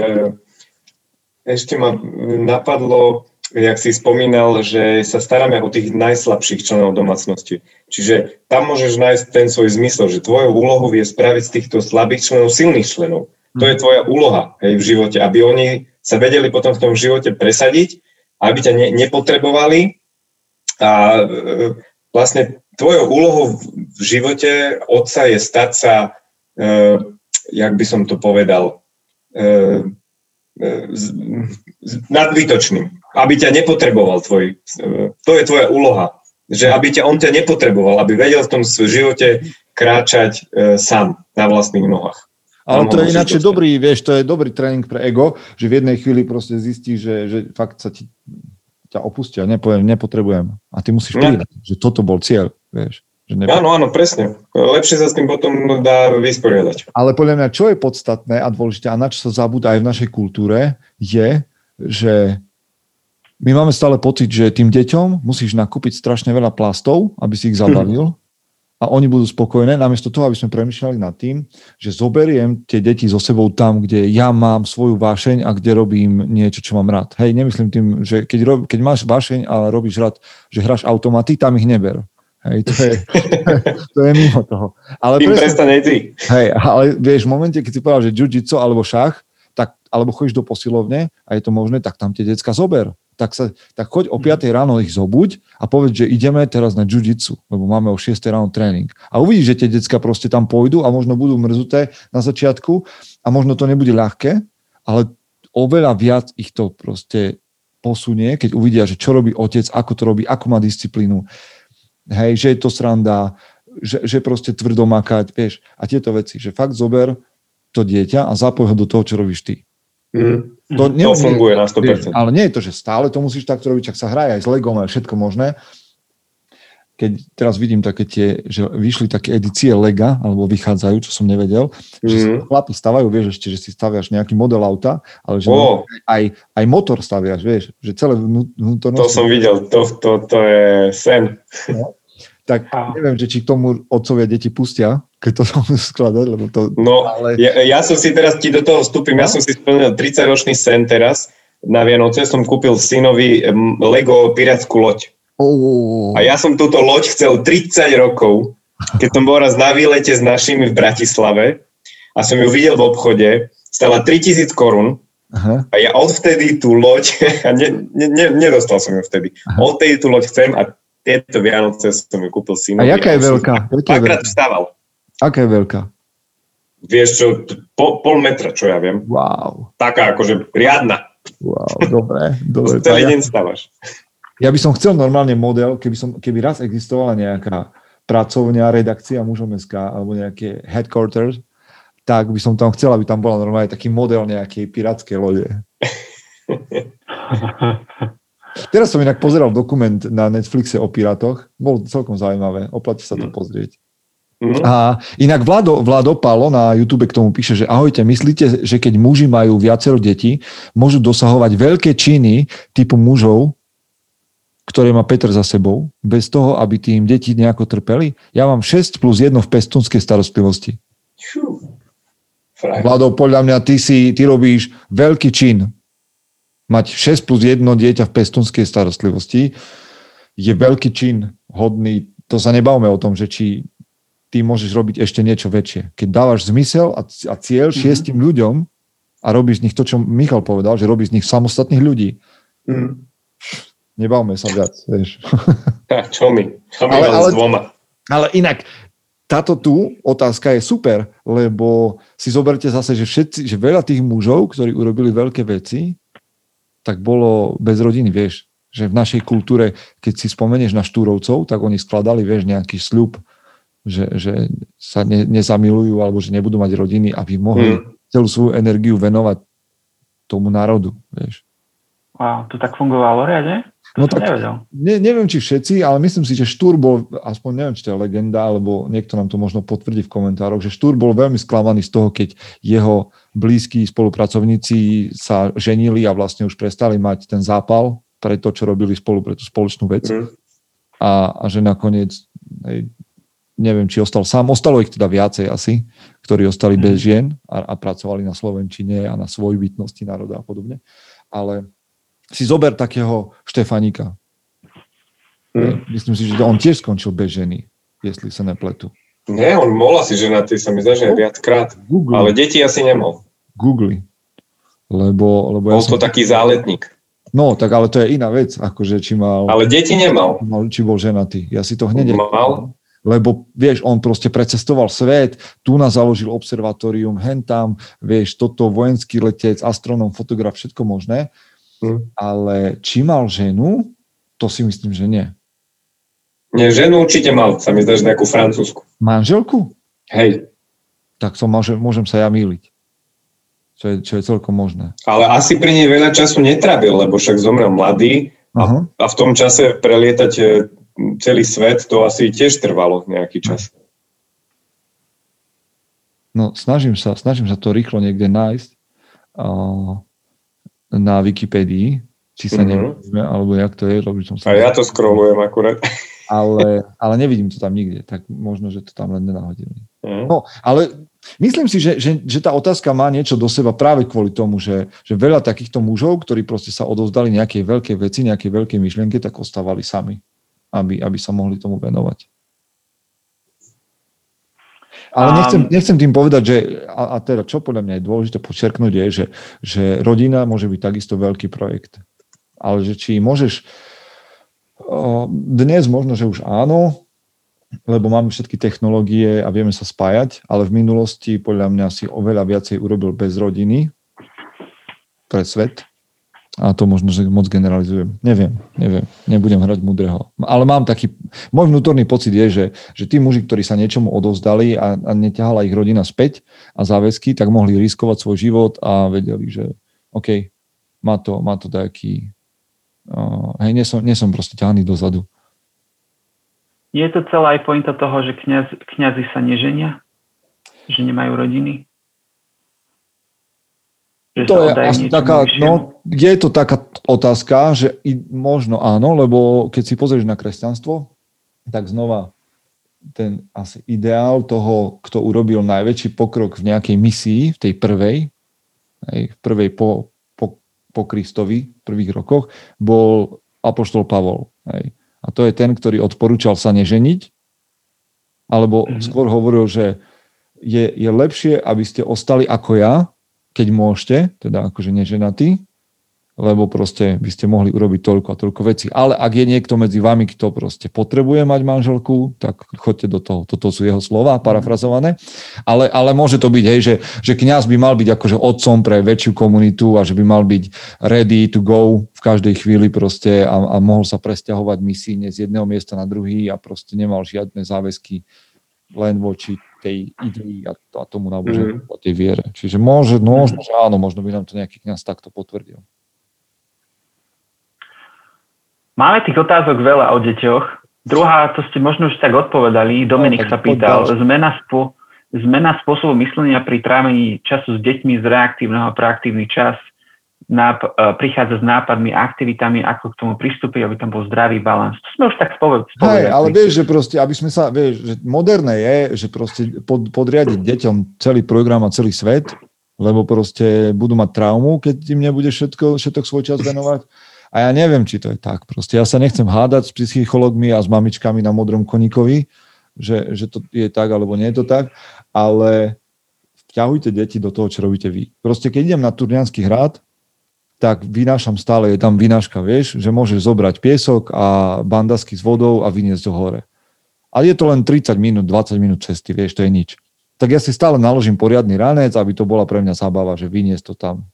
ešte ma napadlo, jak si spomínal, že sa staráme o tých najslabších členov domácnosti. Čiže tam môžeš nájsť ten svoj zmysel, že tvojou úlohou je spraviť z týchto slabých členov silných členov. To je tvoja úloha hej, v živote, aby oni sa vedeli potom v tom živote presadiť aby ťa ne, nepotrebovali a e, vlastne tvojou úlohou v živote otca je stať sa, e, jak by som to povedal, e, e, nadbytočným. Aby ťa nepotreboval tvoj, e, to je tvoja úloha. Že aby ťa on ťa nepotreboval, aby vedel v tom živote kráčať e, sám na vlastných nohách. Ale to je ináč dobrý, vieš, to je dobrý tréning pre ego, že v jednej chvíli proste zistí, že, že fakt sa ti ťa opustia, nepoviem, nepotrebujem. A ty musíš prijať, že toto bol cieľ, vieš. Že nepo... Áno, áno, presne. Lepšie sa s tým potom dá vysporiadať. Ale podľa mňa, čo je podstatné a dôležité a na čo sa zabúda aj v našej kultúre, je, že my máme stále pocit, že tým deťom musíš nakúpiť strašne veľa plastov, aby si ich zabavil. Hmm a oni budú spokojné, namiesto toho, aby sme premyšľali nad tým, že zoberiem tie deti so sebou tam, kde ja mám svoju vášeň a kde robím niečo, čo mám rád. Hej, nemyslím tým, že keď, rob, keď máš vášeň a robíš rád, že hráš automaty, tam ich neber. Hej, to je, to je mimo toho. Ale Tým prestane ty. Hej, ale vieš, v momente, keď si povedal, že jiu alebo šach, tak, alebo chodíš do posilovne a je to možné, tak tam tie decka zober tak, sa, tak choď o 5 mhm. ráno ich zobuď a povedz, že ideme teraz na jiu lebo máme o 6 ráno tréning. A uvidíš, že tie decka proste tam pôjdu a možno budú mrzuté na začiatku a možno to nebude ľahké, ale oveľa viac ich to proste posunie, keď uvidia, že čo robí otec, ako to robí, ako má disciplínu. Hej, že je to sranda, že, že proste tvrdo makať, vieš, a tieto veci, že fakt zober to dieťa a zapoj ho do toho, čo robíš ty. Mm. To, ne, to funguje na 100%. Ale nie je to, že stále to musíš takto robiť, čak sa hraje aj s Legom a všetko možné. Keď teraz vidím také tie, že vyšli také edície Lega, alebo vychádzajú, čo som nevedel, mm-hmm. že si mhm. chlapi stavajú, vieš ešte, že si staviaš nejaký model auta, ale že oh. aj, aj motor staviaš, vieš, že celé vnútornosti. To som videl, to, to, to je sen. No. Tak neviem, že či k tomu otcovia deti pustia, keď to som skladať, lebo to... No, ale... ja, ja som si teraz ti do toho vstúpim, ja som si splnil 30-ročný sen teraz, na Vianoce som kúpil synovi Lego pirátsku loď. Oh. A ja som túto loď chcel 30 rokov, keď som bol raz na výlete s našimi v Bratislave a som ju videl v obchode, stala 3000 korún Aha. a ja odvtedy tú loď, a ne, ne, ne, nedostal som ju vtedy, Aha. odtedy tú loď chcem a tieto Vianoce som ju kúpil synovi. A jaká je veľká? Dvakrát vstával. Aká je veľká? Vieš čo, po, pol metra, čo ja viem. Wow. Taká akože riadna. Wow, dobre. dobre Celý deň stávaš. Ja by som chcel normálne model, keby, som, keby raz existovala nejaká pracovňa, redakcia mužom SK alebo nejaké headquarters, tak by som tam chcel, aby tam bola normálne taký model nejakej pirátskej lode. Teraz som inak pozeral dokument na Netflixe o pirátoch. Bol celkom zaujímavé. Oplatí sa to mm. pozrieť. Mm-hmm. A inak Vlado, Vlado Palo na YouTube k tomu píše, že ahojte, myslíte, že keď muži majú viacero detí, môžu dosahovať veľké činy typu mužov, ktoré má Peter za sebou, bez toho, aby tým deti nejako trpeli? Ja mám 6 plus 1 v pestunskej starostlivosti. Vlado, podľa mňa ty, si, ty robíš veľký čin. Mať 6 plus 1 dieťa v pestunskej starostlivosti je veľký čin hodný. To sa nebavme o tom, že či ty môžeš robiť ešte niečo väčšie. Keď dávaš zmysel a, a cieľ mm-hmm. šiestim ľuďom a robíš z nich to, čo Michal povedal, že robíš z nich samostatných ľudí, mm. nebavme sa viac, vieš. Čo my? Čo my ale, ale, s dvoma? Ale inak, táto tu otázka je super, lebo si zoberte zase, že, všetci, že veľa tých mužov, ktorí urobili veľké veci, tak bolo bez rodiny, vieš, že v našej kultúre, keď si spomenieš na Štúrovcov, tak oni skladali, vieš, nejaký sľub, že, že sa ne, nezamilujú alebo že nebudú mať rodiny, aby mohli mm. celú svoju energiu venovať tomu národu. Vieš. Wow, to tak fungovalo riadne? No tak, ne, neviem, či všetci, ale myslím si, že Štúr bol, aspoň neviem, či to je legenda, alebo niekto nám to možno potvrdí v komentároch, že Štúr bol veľmi sklamaný z toho, keď jeho blízki spolupracovníci sa ženili a vlastne už prestali mať ten zápal pre to, čo robili spolu pre tú spoločnú vec. Mm. A, a že nakoniec hej, neviem, či ostal sám, ostalo ich teda viacej asi, ktorí ostali bez mhm. žien a, a pracovali na Slovenčine a na svoj bytnosti národa a podobne. Ale si zober takého Štefanika. Mm. Myslím si, že on tiež skončil bez ženy, jestli sa nepletu. Nie, on bol asi ženatý, sa mi zdá, že viackrát. Google. Ale deti asi nemal. Google. Lebo, lebo bol ja to som... taký záletník. No, tak ale to je iná vec, akože či mal... Ale deti nemal. Či bol ženatý. Ja si to hneď... Mal lebo vieš, on proste precestoval svet, tu nás založil observatórium, hen tam, vieš, toto vojenský letec, astronóm, fotograf, všetko možné, hmm. ale či mal ženu, to si myslím, že nie. Nie, ženu určite mal, sa mi zdá, že nejakú francúzsku. Manželku? Hej. Tak to môže, môžem sa ja míliť. Čo je, čo je celkom možné. Ale asi pri nej veľa času netrabil, lebo však zomrel mladý a, a v tom čase prelietať e, celý svet, to asi tiež trvalo nejaký čas. No, snažím sa, snažím sa to rýchlo niekde nájsť uh, na Wikipédii, či sa mm-hmm. neviem, alebo jak to je, lebo som sa... A ja to scrollujem akurát. Ale, ale nevidím to tam nikde, tak možno, že to tam len nenahodili. Mm. No, ale myslím si, že, že, že tá otázka má niečo do seba práve kvôli tomu, že, že veľa takýchto mužov, ktorí proste sa odovzdali nejakej veľkej veci, nejakej veľkej myšlienke, tak ostávali sami aby, aby sa mohli tomu venovať. Ale nechcem, nechcem tým povedať, že, a, a teda čo podľa mňa je dôležité počerknúť je, že, že rodina môže byť takisto veľký projekt. Ale že či môžeš, dnes možno, že už áno, lebo máme všetky technológie a vieme sa spájať, ale v minulosti podľa mňa si oveľa viacej urobil bez rodiny pre svet a to možno, že moc generalizujem. Neviem, neviem. Nebudem hrať múdreho. Ale mám taký... Môj vnútorný pocit je, že, že tí muži, ktorí sa niečomu odovzdali a, a neťahala ich rodina späť a záväzky, tak mohli riskovať svoj život a vedeli, že OK, má to, má to taký... Uh, hej, nie som, nie som proste ťahaný dozadu. Je to celá aj pointa toho, že kniaz, kniazy sa neženia? Že nemajú rodiny? Že to je asi taká, no, je to taká otázka, že i, možno áno, lebo keď si pozrieš na kresťanstvo, tak znova ten asi ideál toho, kto urobil najväčší pokrok v nejakej misii, v tej prvej, aj v prvej po, po, po Kristovi, v prvých rokoch, bol Apoštol Pavol. Aj. A to je ten, ktorý odporúčal sa neženiť, alebo mm-hmm. skôr hovoril, že je, je lepšie, aby ste ostali ako ja, keď môžete, teda akože neženatí, lebo proste by ste mohli urobiť toľko a toľko veci. Ale ak je niekto medzi vami, kto proste potrebuje mať manželku, tak choďte do toho. Toto sú jeho slova, parafrazované. Ale, ale môže to byť, hej, že, že kňaz by mal byť akože otcom pre väčšiu komunitu a že by mal byť ready to go v každej chvíli proste a, a mohol sa presťahovať misíne z jedného miesta na druhý a proste nemal žiadne záväzky len voči tej idei a, a tomu náboženstvu mm. a tej viere. Čiže môže, no, možno, že áno, možno by nám to nejaký kňaz takto potvrdil. Máme tých otázok veľa o deťoch. Druhá, to ste možno už tak odpovedali, Dominik no, sa pýtal, zmena, spo, zmena spôsobu myslenia pri trávení času s deťmi z reaktívneho a proaktívny čas náp, e, prichádza s nápadmi, aktivitami, ako k tomu pristúpiť, aby tam bol zdravý balans. To sme už tak spovedali. Hej, ale vieš, že proste, aby sme sa, vieš, že moderné je, že proste pod, podriadiť deťom celý program a celý svet, lebo proste budú mať traumu, keď im nebude všetko, všetko svoj čas venovať a ja neviem, či to je tak. Proste ja sa nechcem hádať s psychologmi a s mamičkami na modrom koníkovi, že, že to je tak alebo nie je to tak, ale vťahujte deti do toho, čo robíte vy. Proste keď idem na Turnianský hrad, tak vynášam stále, je tam vynáška, vieš, že môžeš zobrať piesok a bandasky s vodou a vyniesť do hore. Ale je to len 30 minút, 20 minút cesty, vieš, to je nič. Tak ja si stále naložím poriadny ranec, aby to bola pre mňa zábava, že vyniesť to tam.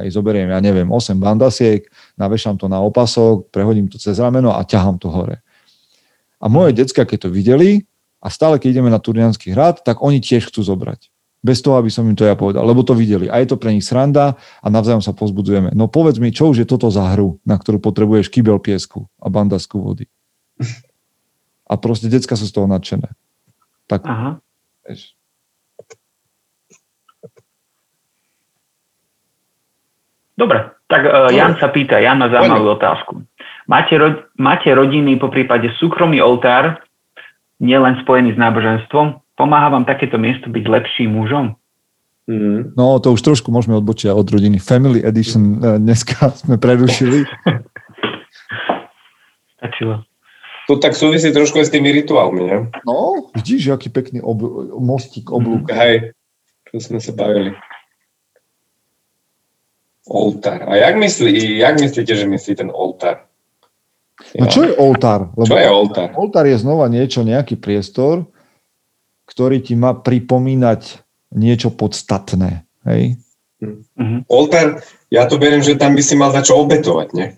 Hej, zoberiem, ja neviem, 8 bandasiek, navešam to na opasok, prehodím to cez rameno a ťahám to hore. A moje decka, keď to videli, a stále, keď ideme na Turnianský hrad, tak oni tiež chcú zobrať. Bez toho, aby som im to ja povedal, lebo to videli. A je to pre nich sranda a navzájom sa pozbudzujeme. No povedz mi, čo už je toto za hru, na ktorú potrebuješ kybel piesku a bandasku vody. A proste decka sú z toho nadšené. Tak, Aha. Vieš, Dobre, tak uh, Jan sa pýta, Jan má zaujímavú otázku. Máte, ro- máte rodiny, po prípade súkromný oltár, nielen spojený s náboženstvom? Pomáha vám takéto miesto byť lepším mužom? Mm. No, to už trošku môžeme odbočiť od rodiny. Family Edition uh, dneska sme prerušili. Stačilo. To tak súvisí trošku aj s tými rituálmi, ne? No, vidíš, aký pekný ob- mostík, oblúk. Mm, hej, to sme sa bavili. Oltár. A jak, myslí, jak myslíte, že myslí ten oltár? No čo je oltár? Lebo čo je oltár? Oltár je znova niečo, nejaký priestor, ktorý ti má pripomínať niečo podstatné. Hej? Mm-hmm. Oltár, ja to beriem, že tam by si mal začať obetovať, nie?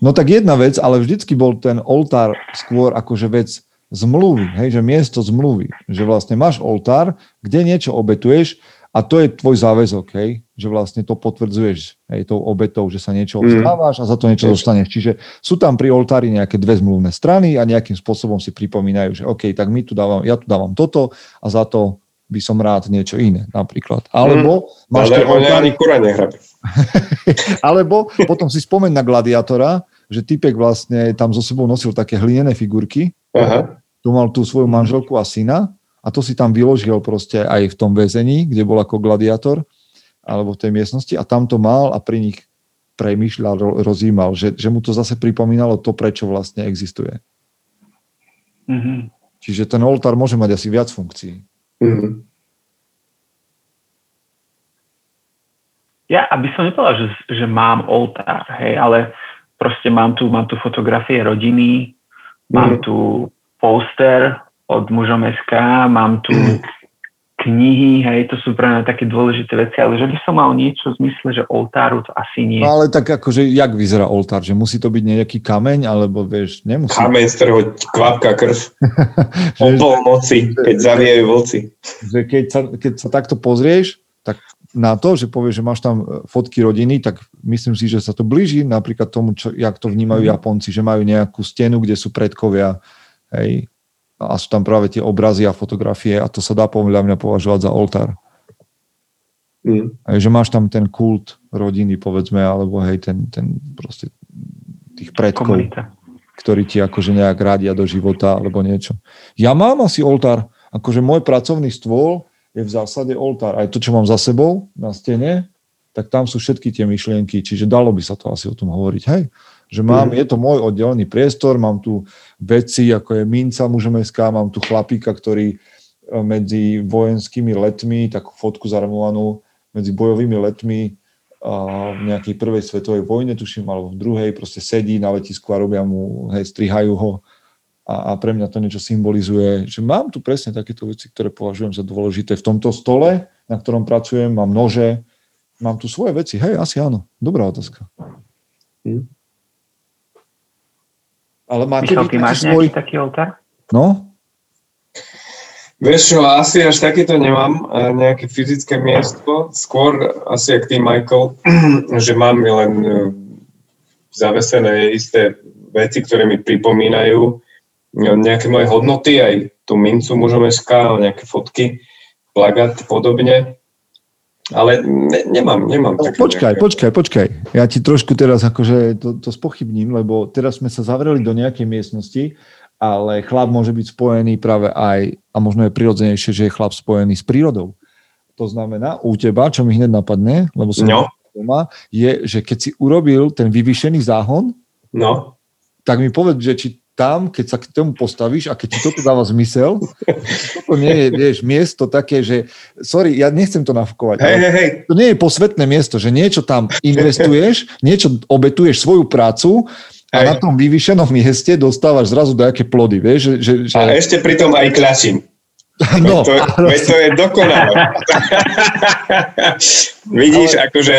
No tak jedna vec, ale vždycky bol ten oltár skôr akože vec zmluvy, hej, že miesto zmluvy, že vlastne máš oltár, kde niečo obetuješ a to je tvoj záväzok, hej, že vlastne to potvrdzuješ hej, tou obetou, že sa niečo obstávaš mm. a za to niečo dostaneš. Čiže sú tam pri oltári nejaké dve zmluvné strany a nejakým spôsobom si pripomínajú, že OK, tak my tu dávam, ja tu dávam toto a za to by som rád niečo iné, napríklad. Alebo mm. máš Ale oltári... ani Alebo potom si spomeň na gladiátora, že typek vlastne tam so sebou nosil také hlinené figurky. Aha. Tu mal tú svoju manželku a syna a to si tam vyložil proste aj v tom väzení, kde bol ako gladiátor, alebo v tej miestnosti a tam to mal a pri nich premýšľal, rozímal, že, že mu to zase pripomínalo to, prečo vlastne existuje. Mm-hmm. Čiže ten oltár môže mať asi viac funkcií. Mm-hmm. Ja, aby som nepovedal, že, že mám oltár, hej, ale proste mám tu, mám tu fotografie rodiny, mám mm. tu poster od mužom SK, mám tu mm. knihy, hej, to sú pre mňa také dôležité veci, ale že by som mal niečo v zmysle, že oltáru to asi nie. No ale tak akože, jak vyzerá oltár? Že musí to byť nejaký kameň, alebo vieš, nemusí. Kameň, z ktorého kvapka krv. o polnoci, keď zaviejú vlci. Že keď sa, keď sa takto pozrieš, tak na to, že povieš, že máš tam e, fotky rodiny, tak myslím si, že sa to blíži napríklad tomu, čo, jak to vnímajú mhm. Japonci, že majú nejakú stenu, kde sú predkovia, hej, a sú tam práve tie obrazy a fotografie a to sa dá podľa mňa považovať za oltár. Mm. Aj, že máš tam ten kult rodiny, povedzme, alebo hej, ten, ten proste tých predkov. Komunita. ktorí ti akože nejak radia do života alebo niečo. Ja mám asi oltár, akože môj pracovný stôl je v zásade oltár. Aj to, čo mám za sebou na stene, tak tam sú všetky tie myšlienky, čiže dalo by sa to asi o tom hovoriť, hej? Že mám, mm. je to môj oddelený priestor, mám tu veci, ako je minca mužomeská, mám tu chlapíka, ktorý e, medzi vojenskými letmi, takú fotku zarmovanú, medzi bojovými letmi a v nejakej prvej svetovej vojne, tuším, alebo v druhej, proste sedí na letisku a robia mu, hej, strihajú ho a, a pre mňa to niečo symbolizuje, že mám tu presne takéto veci, ktoré považujem za dôležité v tomto stole, na ktorom pracujem, mám nože, mám tu svoje veci. Hej, asi áno. Dobrá otázka. Hmm. Ale máte Michal, ty máš svoj... taký oltár? No? Vieš čo, asi až takéto nemám, nejaké fyzické miesto. Skôr asi jak ty, Michael, že mám len e, zavesené isté veci, ktoré mi pripomínajú e, nejaké moje hodnoty, aj tú mincu mužomeška, nejaké fotky, plagát podobne. Ale ne, nemám, nemám. No, počkaj, nejaké... počkaj, počkaj. Ja ti trošku teraz akože to, to spochybním, lebo teraz sme sa zavreli do nejakej miestnosti, ale chlap môže byť spojený práve aj, a možno je prirodzenejšie, že je chlap spojený s prírodou. To znamená, u teba, čo mi hneď napadne, lebo som no. doma, je, že keď si urobil ten vyvýšený záhon, no. tak mi povedz, že či tam, keď sa k tomu postavíš a keď ti toto dáva zmysel, toto nie je, vieš, miesto také, že, sorry, ja nechcem to nafúkovať, hey, hey, hey. to nie je posvetné miesto, že niečo tam investuješ, niečo obetuješ svoju prácu a Hej. na tom vyvýšenom mieste dostávaš zrazu nejaké plody, vieš? Že, že, že... A ešte pritom aj klačím. No, to, veď to je dokonalé. Vidíš, ale... akože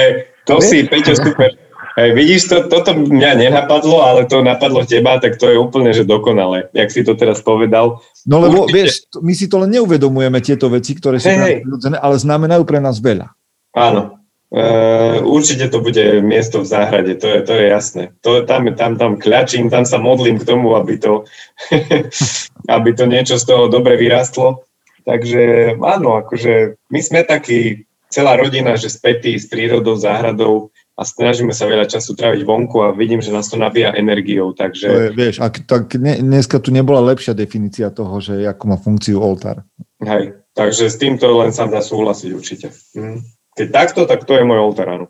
to si, Peťo, super. Hej, vidíš, to, toto mňa nenapadlo, ale to napadlo teba, tak to je úplne, že dokonalé, jak si to teraz povedal. No lebo, Určite... vieš, my si to len neuvedomujeme, tieto veci, ktoré sú hey, hey. ale znamenajú pre nás veľa. Áno, Uh, určite to bude miesto v záhrade, to je, to je jasné. To, tam, tam, tam kľačím, tam sa modlím k tomu, aby to, aby to niečo z toho dobre vyrastlo. Takže áno, akože my sme takí, celá rodina, že spätí s prírodou, záhradou, a snažíme sa veľa času tráviť vonku a vidím, že nás to nabíja energiou. Takže... To je, vieš, ak, tak ne, dneska tu nebola lepšia definícia toho, že ako má funkciu oltár. Hej, takže s týmto len sa dá súhlasiť určite. Hm. Keď takto, tak to je môj oltár, áno.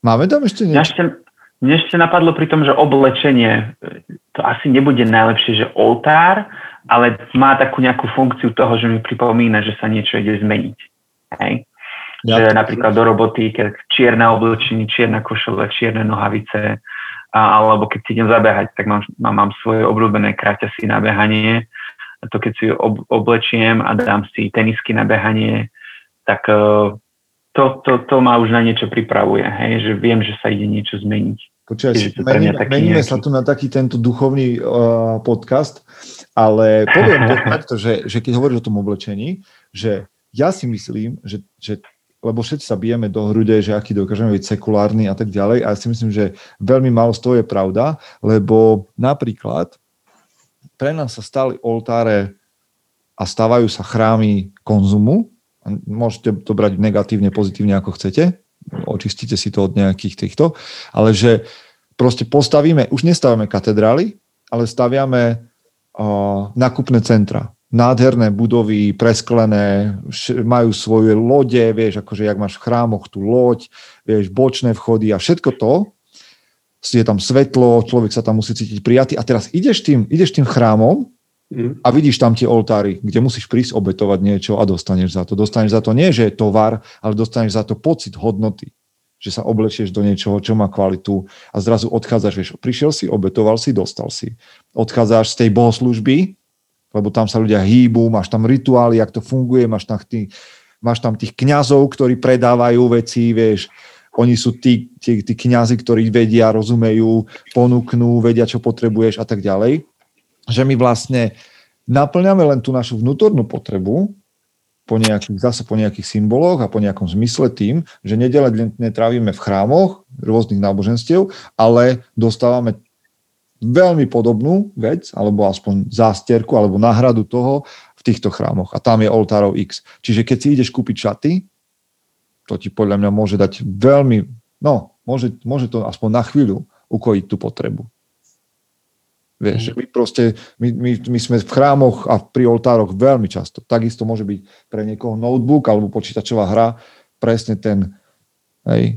Máme tam ešte niečo? ešte, mne ešte napadlo pri tom, že oblečenie, to asi nebude najlepšie, že oltár, ale má takú nejakú funkciu toho, že mi pripomína, že sa niečo ide zmeniť. Hej? Ja. Že napríklad do roboty, keď čierna oblečenie, čierna košele, čierne nohavice, a, alebo keď si idem zabehať, tak mám, mám, mám svoje obľúbené kraťasy na behanie. A to keď si ob, oblečiem a dám si tenisky na behanie, tak uh, to, to, to ma už na niečo pripravuje, hej? že viem, že sa ide niečo zmeniť. Počúvaj, meníme, meníme nejaký... sa tu na taký tento duchovný uh, podcast, ale poviem takto, že, že keď hovoríš o tom oblečení, že ja si myslím, že, že lebo všetci sa bijeme do hrude, že aký dokážeme byť sekulárny a tak ďalej. A ja si myslím, že veľmi málo z toho je pravda, lebo napríklad pre nás sa stali oltáre a stávajú sa chrámy konzumu. Môžete to brať negatívne, pozitívne, ako chcete. Očistíte si to od nejakých týchto. Ale že proste postavíme, už nestávame katedrály, ale staviame uh, nakupné centra nádherné budovy, presklené, majú svoje lode, vieš, akože jak máš v chrámoch tú loď, vieš, bočné vchody a všetko to, je tam svetlo, človek sa tam musí cítiť prijatý a teraz ideš tým, ideš tým chrámom mm. a vidíš tam tie oltáry, kde musíš prísť obetovať niečo a dostaneš za to. Dostaneš za to nie, že je tovar, ale dostaneš za to pocit hodnoty že sa oblečieš do niečoho, čo má kvalitu a zrazu odchádzaš, vieš, prišiel si, obetoval si, dostal si. Odchádzaš z tej bohoslužby lebo tam sa ľudia hýbu, máš tam rituály, jak to funguje, máš tam, tý, máš tam tých kňazov, ktorí predávajú veci, vieš, oni sú tí, tí, tí kňazi, ktorí vedia, rozumejú, ponúknú, vedia, čo potrebuješ a tak ďalej. Že my vlastne naplňame len tú našu vnútornú potrebu po nejakých, zase po nejakých symboloch a po nejakom zmysle tým, že nedele trávime v chrámoch rôznych náboženstiev, ale dostávame veľmi podobnú vec, alebo aspoň zástierku, alebo náhradu toho v týchto chrámoch. A tam je oltárov X. Čiže keď si ideš kúpiť šaty, to ti podľa mňa môže dať veľmi, no, môže, môže to aspoň na chvíľu ukojiť tú potrebu. Vieš, mm. my proste, my, my, my sme v chrámoch a pri oltároch veľmi často. Takisto môže byť pre niekoho notebook alebo počítačová hra presne ten hej,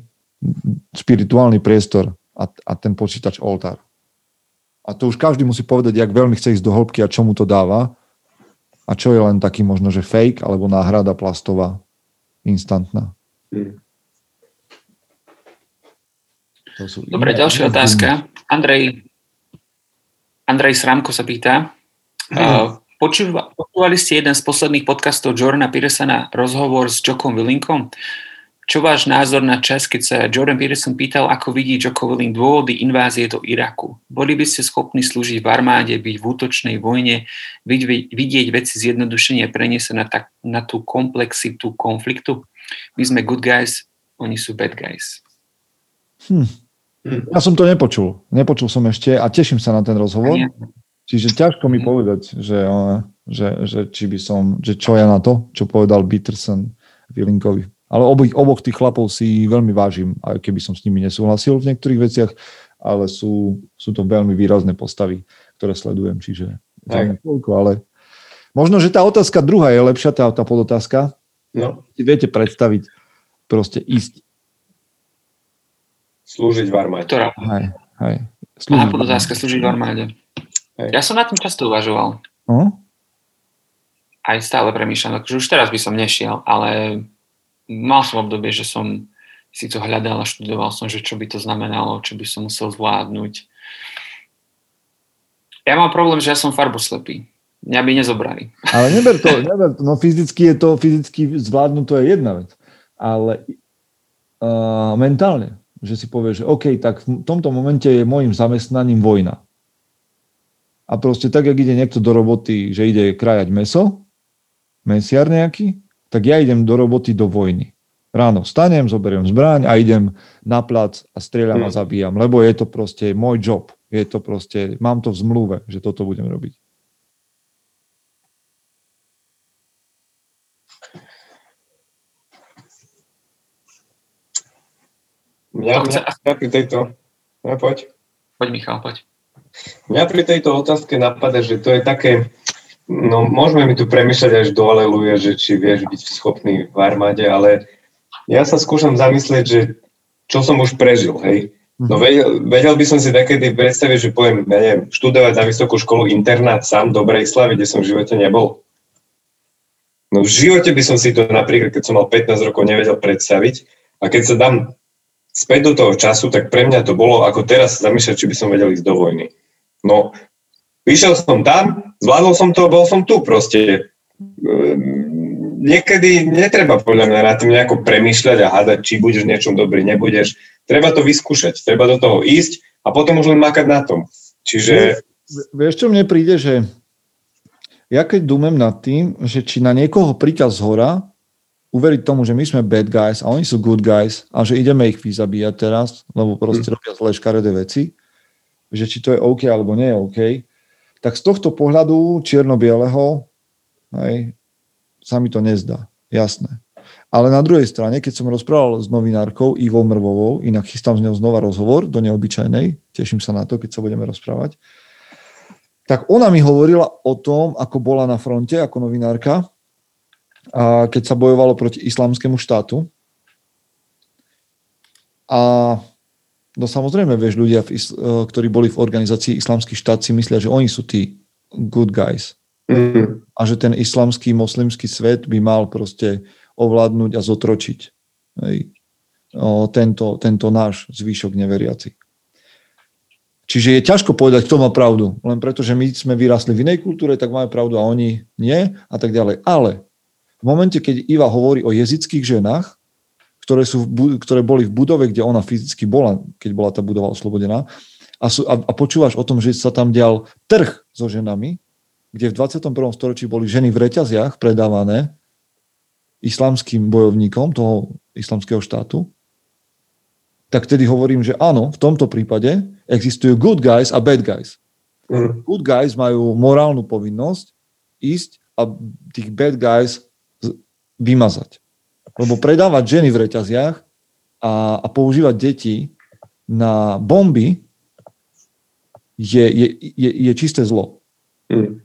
spirituálny priestor a, a ten počítač oltár. A to už každý musí povedať, jak veľmi chce ísť do hĺbky a čo mu to dáva a čo je len taký možno, že fake alebo náhrada plastová, instantná. Mm. Dobre, ďalšia otázka. Andrej, Andrej Sramko sa pýta. Uh, počúvali ste jeden z posledných podcastov Jordana Petersona rozhovor s Jokom Willinkom? Čo váš názor na čas, keď sa Jordan Peterson pýtal, ako vidí Joko Willing dôvody invázie do Iraku? Boli by ste schopní slúžiť v armáde, byť v útočnej vojne, vidieť veci zjednodušenie preniesť na, tak, na tú komplexitu konfliktu? My sme good guys, oni sú bad guys. Hm. Hm. Ja som to nepočul. Nepočul som ešte a teším sa na ten rozhovor. Čiže ťažko mi hm. povedať, že, že, že, či by som, že čo ja na to, čo povedal Peterson Willinkovi. Ale oboch, oboch tých chlapov si veľmi vážim, aj keby som s nimi nesúhlasil v niektorých veciach, ale sú, sú to veľmi výrazné postavy, ktoré sledujem, čiže toľko, ale možno, že tá otázka druhá je lepšia, tá, tá podotázka. No. Si viete predstaviť proste ísť Slúžiť v armáde. Ktorá? Hej, hej. Slúžiť Aha, podotázka, slúžiť v armáde. Hej. Ja som na tým často uvažoval. Uh? Aj stále premýšľam, že už teraz by som nešiel, ale mal som obdobie, že som si to hľadal a študoval som, že čo by to znamenalo, čo by som musel zvládnuť. Ja mám problém, že ja som farboslepý. Mňa by nezobrali. Ale neber to, neber to. No fyzicky je to, fyzicky zvládnuť to je jedna vec. Ale uh, mentálne že si povie, že OK, tak v tomto momente je môjim zamestnaním vojna. A proste tak, ak ide niekto do roboty, že ide krajať meso, mesiar nejaký, tak ja idem do roboty do vojny. Ráno stanem, zoberiem zbraň a idem na plac a strieľam a hmm. zabíjam, lebo je to proste môj job. Je to proste, mám to v zmluve, že toto budem robiť. Mňa, mňa, mňa pri tejto... Ja, poď. Poď, Michal, poď. Mňa pri tejto otázke napadá, že to je také... No, môžeme mi tu premyšľať až do aleluja, že či vieš byť schopný v armáde, ale ja sa skúšam zamyslieť, že čo som už prežil, hej. No mhm. vedel, vedel by som si takedy predstaviť, že poviem, ja neviem, študovať na vysokú školu internát sám do Brejslavy, kde som v živote nebol. No v živote by som si to napríklad, keď som mal 15 rokov, nevedel predstaviť. A keď sa dám späť do toho času, tak pre mňa to bolo ako teraz zamýšľať, či by som vedel ísť do vojny. No, vyšiel som tam, zvládol som to, bol som tu proste. Ehm, niekedy netreba podľa mňa na tým nejako premýšľať a hádať, či budeš niečom dobrý, nebudeš. Treba to vyskúšať, treba do toho ísť a potom už len makať na tom. Čiže... Vieš, čo mne príde, že ja keď dumem nad tým, že či na niekoho príkaz z hora, uveriť tomu, že my sme bad guys a oni sú good guys a že ideme ich vyzabíjať teraz, lebo proste mm. robia zlé škaredé veci, že či to je OK alebo nie je OK, tak z tohto pohľadu čierno-bieleho hej, sa mi to nezdá. Jasné. Ale na druhej strane, keď som rozprával s novinárkou Ivou Mrvovou, inak chystám z ňou znova rozhovor do neobyčajnej, teším sa na to, keď sa budeme rozprávať, tak ona mi hovorila o tom, ako bola na fronte ako novinárka a keď sa bojovalo proti islamskému štátu. A no samozrejme, vieš, ľudia, v, e, ktorí boli v organizácii Islamský štát, si myslia, že oni sú tí good guys. Mm. A že ten islamský, moslimský svet by mal proste ovládnuť a zotročiť hej, o, tento, tento náš zvýšok neveriaci. Čiže je ťažko povedať, kto má pravdu. Len preto, že my sme vyrastli v inej kultúre, tak máme pravdu a oni nie a tak ďalej. Ale v momente, keď Iva hovorí o jezických ženách, ktoré, sú ktoré boli v budove, kde ona fyzicky bola, keď bola tá budova oslobodená, a, sú, a, a počúvaš o tom, že sa tam dial trh so ženami, kde v 21. storočí boli ženy v reťaziach predávané islamským bojovníkom toho islamského štátu, tak tedy hovorím, že áno, v tomto prípade existujú good guys a bad guys. Mm. Good guys majú morálnu povinnosť ísť a tých bad guys vymazať. Lebo predávať ženy v reťaziach a, a používať deti na bomby je, je, je, je čisté zlo. Mm.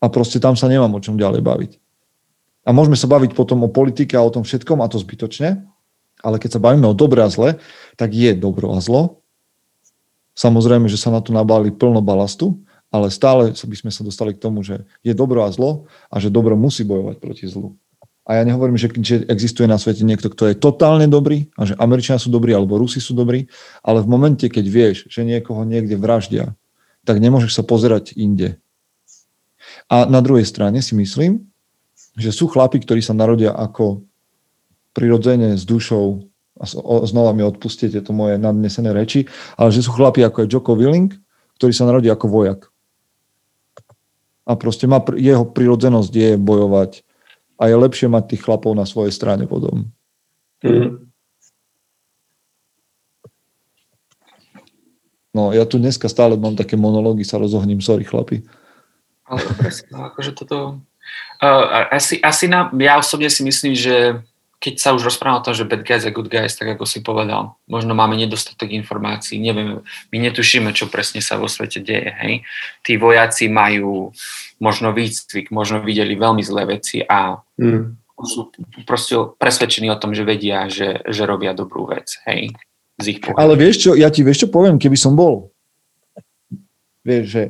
A proste tam sa nemám o čom ďalej baviť. A môžeme sa baviť potom o politike a o tom všetkom, a to zbytočne, ale keď sa bavíme o dobre a zle, tak je dobro a zlo. Samozrejme, že sa na to nabáli plno balastu, ale stále by sme sa dostali k tomu, že je dobro a zlo a že dobro musí bojovať proti zlu. A ja nehovorím, že, že existuje na svete niekto, kto je totálne dobrý a že Američania sú dobrí alebo Rusi sú dobrí, ale v momente, keď vieš, že niekoho niekde vraždia, tak nemôžeš sa pozerať inde. A na druhej strane si myslím, že sú chlapi, ktorí sa narodia ako prirodzene s dušou, a znova mi odpustite to moje nadnesené reči, ale že sú chlapi ako je Joko Willing, ktorý sa narodí ako vojak. A proste má, jeho prirodzenosť je bojovať a je lepšie mať tých chlapov na svojej strane potom. Mm. No, ja tu dneska stále mám také monológy, sa rozohním, sorry chlapi. Ale presne, akože toto... Uh, asi, asi na, ja osobne si myslím, že keď sa už rozprávame o tom, že bad guys a good guys, tak ako si povedal, možno máme nedostatok informácií, nevieme, my netušíme, čo presne sa vo svete deje, hej. Tí vojaci majú možno výcvik, možno videli veľmi zlé veci a mm. sú proste presvedčení o tom, že vedia, že, že robia dobrú vec, hej. Z ich Ale vieš čo, ja ti vieš čo poviem, keby som bol, vieš, že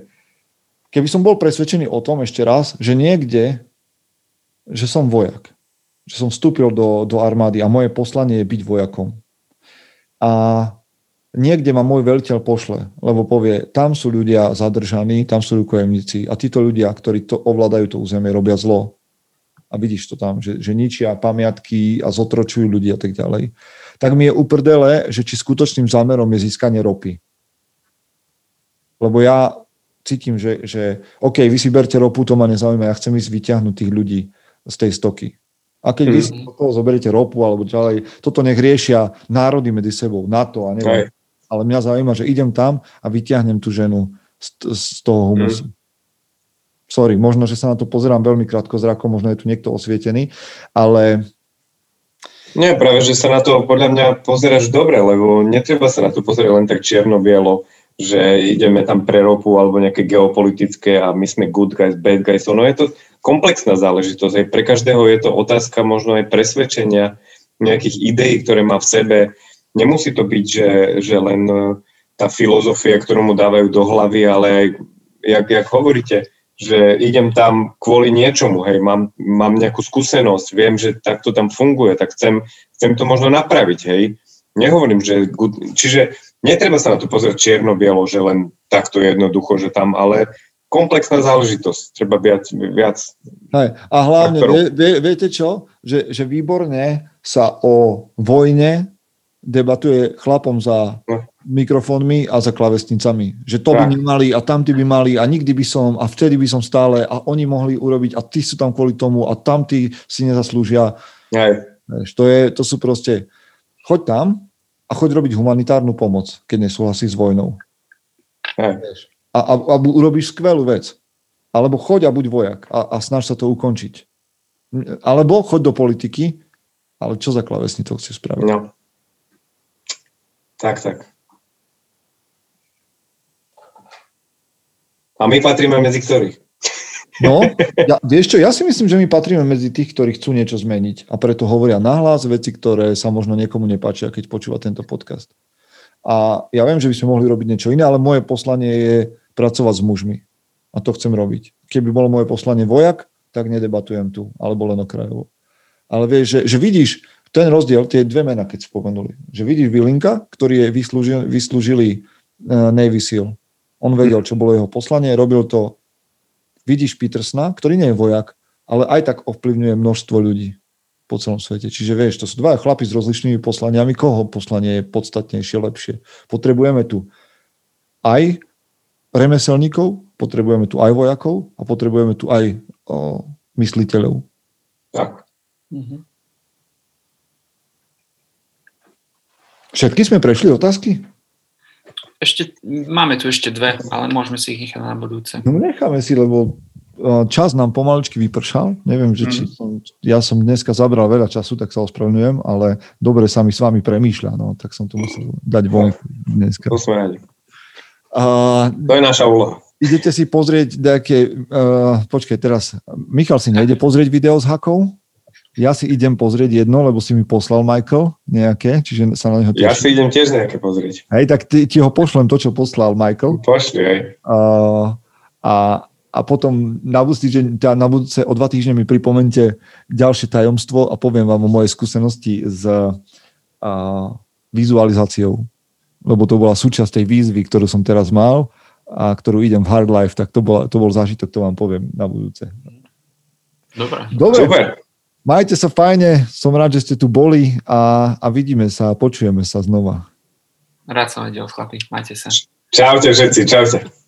keby som bol presvedčený o tom ešte raz, že niekde, že som vojak, že som vstúpil do, do armády a moje poslanie je byť vojakom. A niekde ma môj veľiteľ pošle, lebo povie, tam sú ľudia zadržaní, tam sú rukojemníci a títo ľudia, ktorí to ovládajú to územie, robia zlo. A vidíš to tam, že, že ničia pamiatky a zotročujú ľudí a tak ďalej. Tak mi je uprdele, že či skutočným zámerom je získanie ropy. Lebo ja cítim, že, že OK, vy si berte ropu, to ma nezaujíma, ja chcem ísť vyťahnuť tých ľudí z tej stoky. A keď vy si mhm. toho zoberiete ropu alebo ďalej, toto nech riešia národy medzi sebou, NATO a neviem. Aj. Ale mňa zaujíma, že idem tam a vyťahnem tú ženu z, z toho humusu. Mm. Sorry, možno, že sa na to pozerám veľmi krátko zrako, možno je tu niekto osvietený, ale... Nie, práve, že sa na to podľa mňa pozeráš dobre, lebo netreba sa na to pozerať len tak čierno-bielo, že ideme tam pre ropu alebo nejaké geopolitické a my sme good guys, bad guys. Ono je to komplexná záležitosť. Pre každého je to otázka možno aj presvedčenia, nejakých ideí, ktoré má v sebe. Nemusí to byť, že, že len e, tá filozofia, ktorú mu dávajú do hlavy, ale aj, jak, jak hovoríte, že idem tam kvôli niečomu, hej, mám, mám nejakú skúsenosť, viem, že takto tam funguje, tak chcem, chcem to možno napraviť, hej. Nehovorím, že... Čiže netreba sa na to pozrieť čierno-bielo, že len takto jednoducho, že tam, ale komplexná záležitosť. Treba viac... viac Hej. A hlavne, vie, vie, viete čo? Že, že výborne sa o vojne debatuje chlapom za no. mikrofónmi a za klavesnicami. Že to by nemali a tamty by mali a nikdy by som a vtedy by som stále a oni mohli urobiť a tí sú tam kvôli tomu a tamtí si nezaslúžia. Hej. To, je, to sú proste... Choď tam a choď robiť humanitárnu pomoc, keď nesúhlasí s vojnou. Hej a, a, a urobíš skvelú vec. Alebo choď a buď vojak a, a snaž sa to ukončiť. Alebo choď do politiky, ale čo za to chceš spraviť? No. Tak, tak. A my patríme medzi ktorých? No, ja, vieš čo, ja si myslím, že my patríme medzi tých, ktorí chcú niečo zmeniť a preto hovoria nahlas veci, ktoré sa možno niekomu nepáčia, keď počúva tento podcast. A ja viem, že by sme mohli robiť niečo iné, ale moje poslanie je pracovať s mužmi. A to chcem robiť. Keby bolo moje poslanie vojak, tak nedebatujem tu, alebo len okrajovo. Ale vieš, že, že vidíš ten rozdiel, tie dve mená, keď spomenuli. Že vidíš Vilinka, ktorý je vyslúžil, vyslúžilý uh, Navy SEAL. On vedel, čo bolo jeho poslanie, robil to. Vidíš Petersna, ktorý nie je vojak, ale aj tak ovplyvňuje množstvo ľudí po celom svete. Čiže vieš, to sú dva chlapi s rozličnými poslaniami, koho poslanie je podstatnejšie, lepšie. Potrebujeme tu aj remeselníkov, potrebujeme tu aj vojakov a potrebujeme tu aj o, mysliteľov. Tak. Mhm. Všetky sme prešli otázky? Ešte, máme tu ešte dve, ale môžeme si ich nechať na budúce. No necháme si, lebo čas nám pomaličky vypršal. Neviem, že či mhm. som, ja som dneska zabral veľa času, tak sa ospravedlňujem, ale dobre sa mi s vami premýšľa, no, tak som to musel dať von dneska. To sme radi. Uh, to je naša úloha. Idete si pozrieť nejaké... Uh, počkaj, teraz Michal si nejde pozrieť video s hakou? Ja si idem pozrieť jedno, lebo si mi poslal Michael nejaké, čiže sa na neho teším. Ja si idem tiež nejaké pozrieť. Hej, tak ty, ti ho pošlem to, čo poslal Michael. Pošli, hej. Uh, a, a potom na budúci teda na budúce o dva týždne mi pripomente ďalšie tajomstvo a poviem vám o mojej skúsenosti s uh, vizualizáciou. Lebo to bola súčasť tej výzvy, ktorú som teraz mal a ktorú idem v Hard Life, tak to, bol, to bol zážitok, to vám poviem na budúce. Dobre. Dobre. Super. Majte sa fajne, som rád, že ste tu boli a, a vidíme sa a počujeme sa znova. Rád som vedel, chlapi. Majte sa. Čaute všetci, čaute.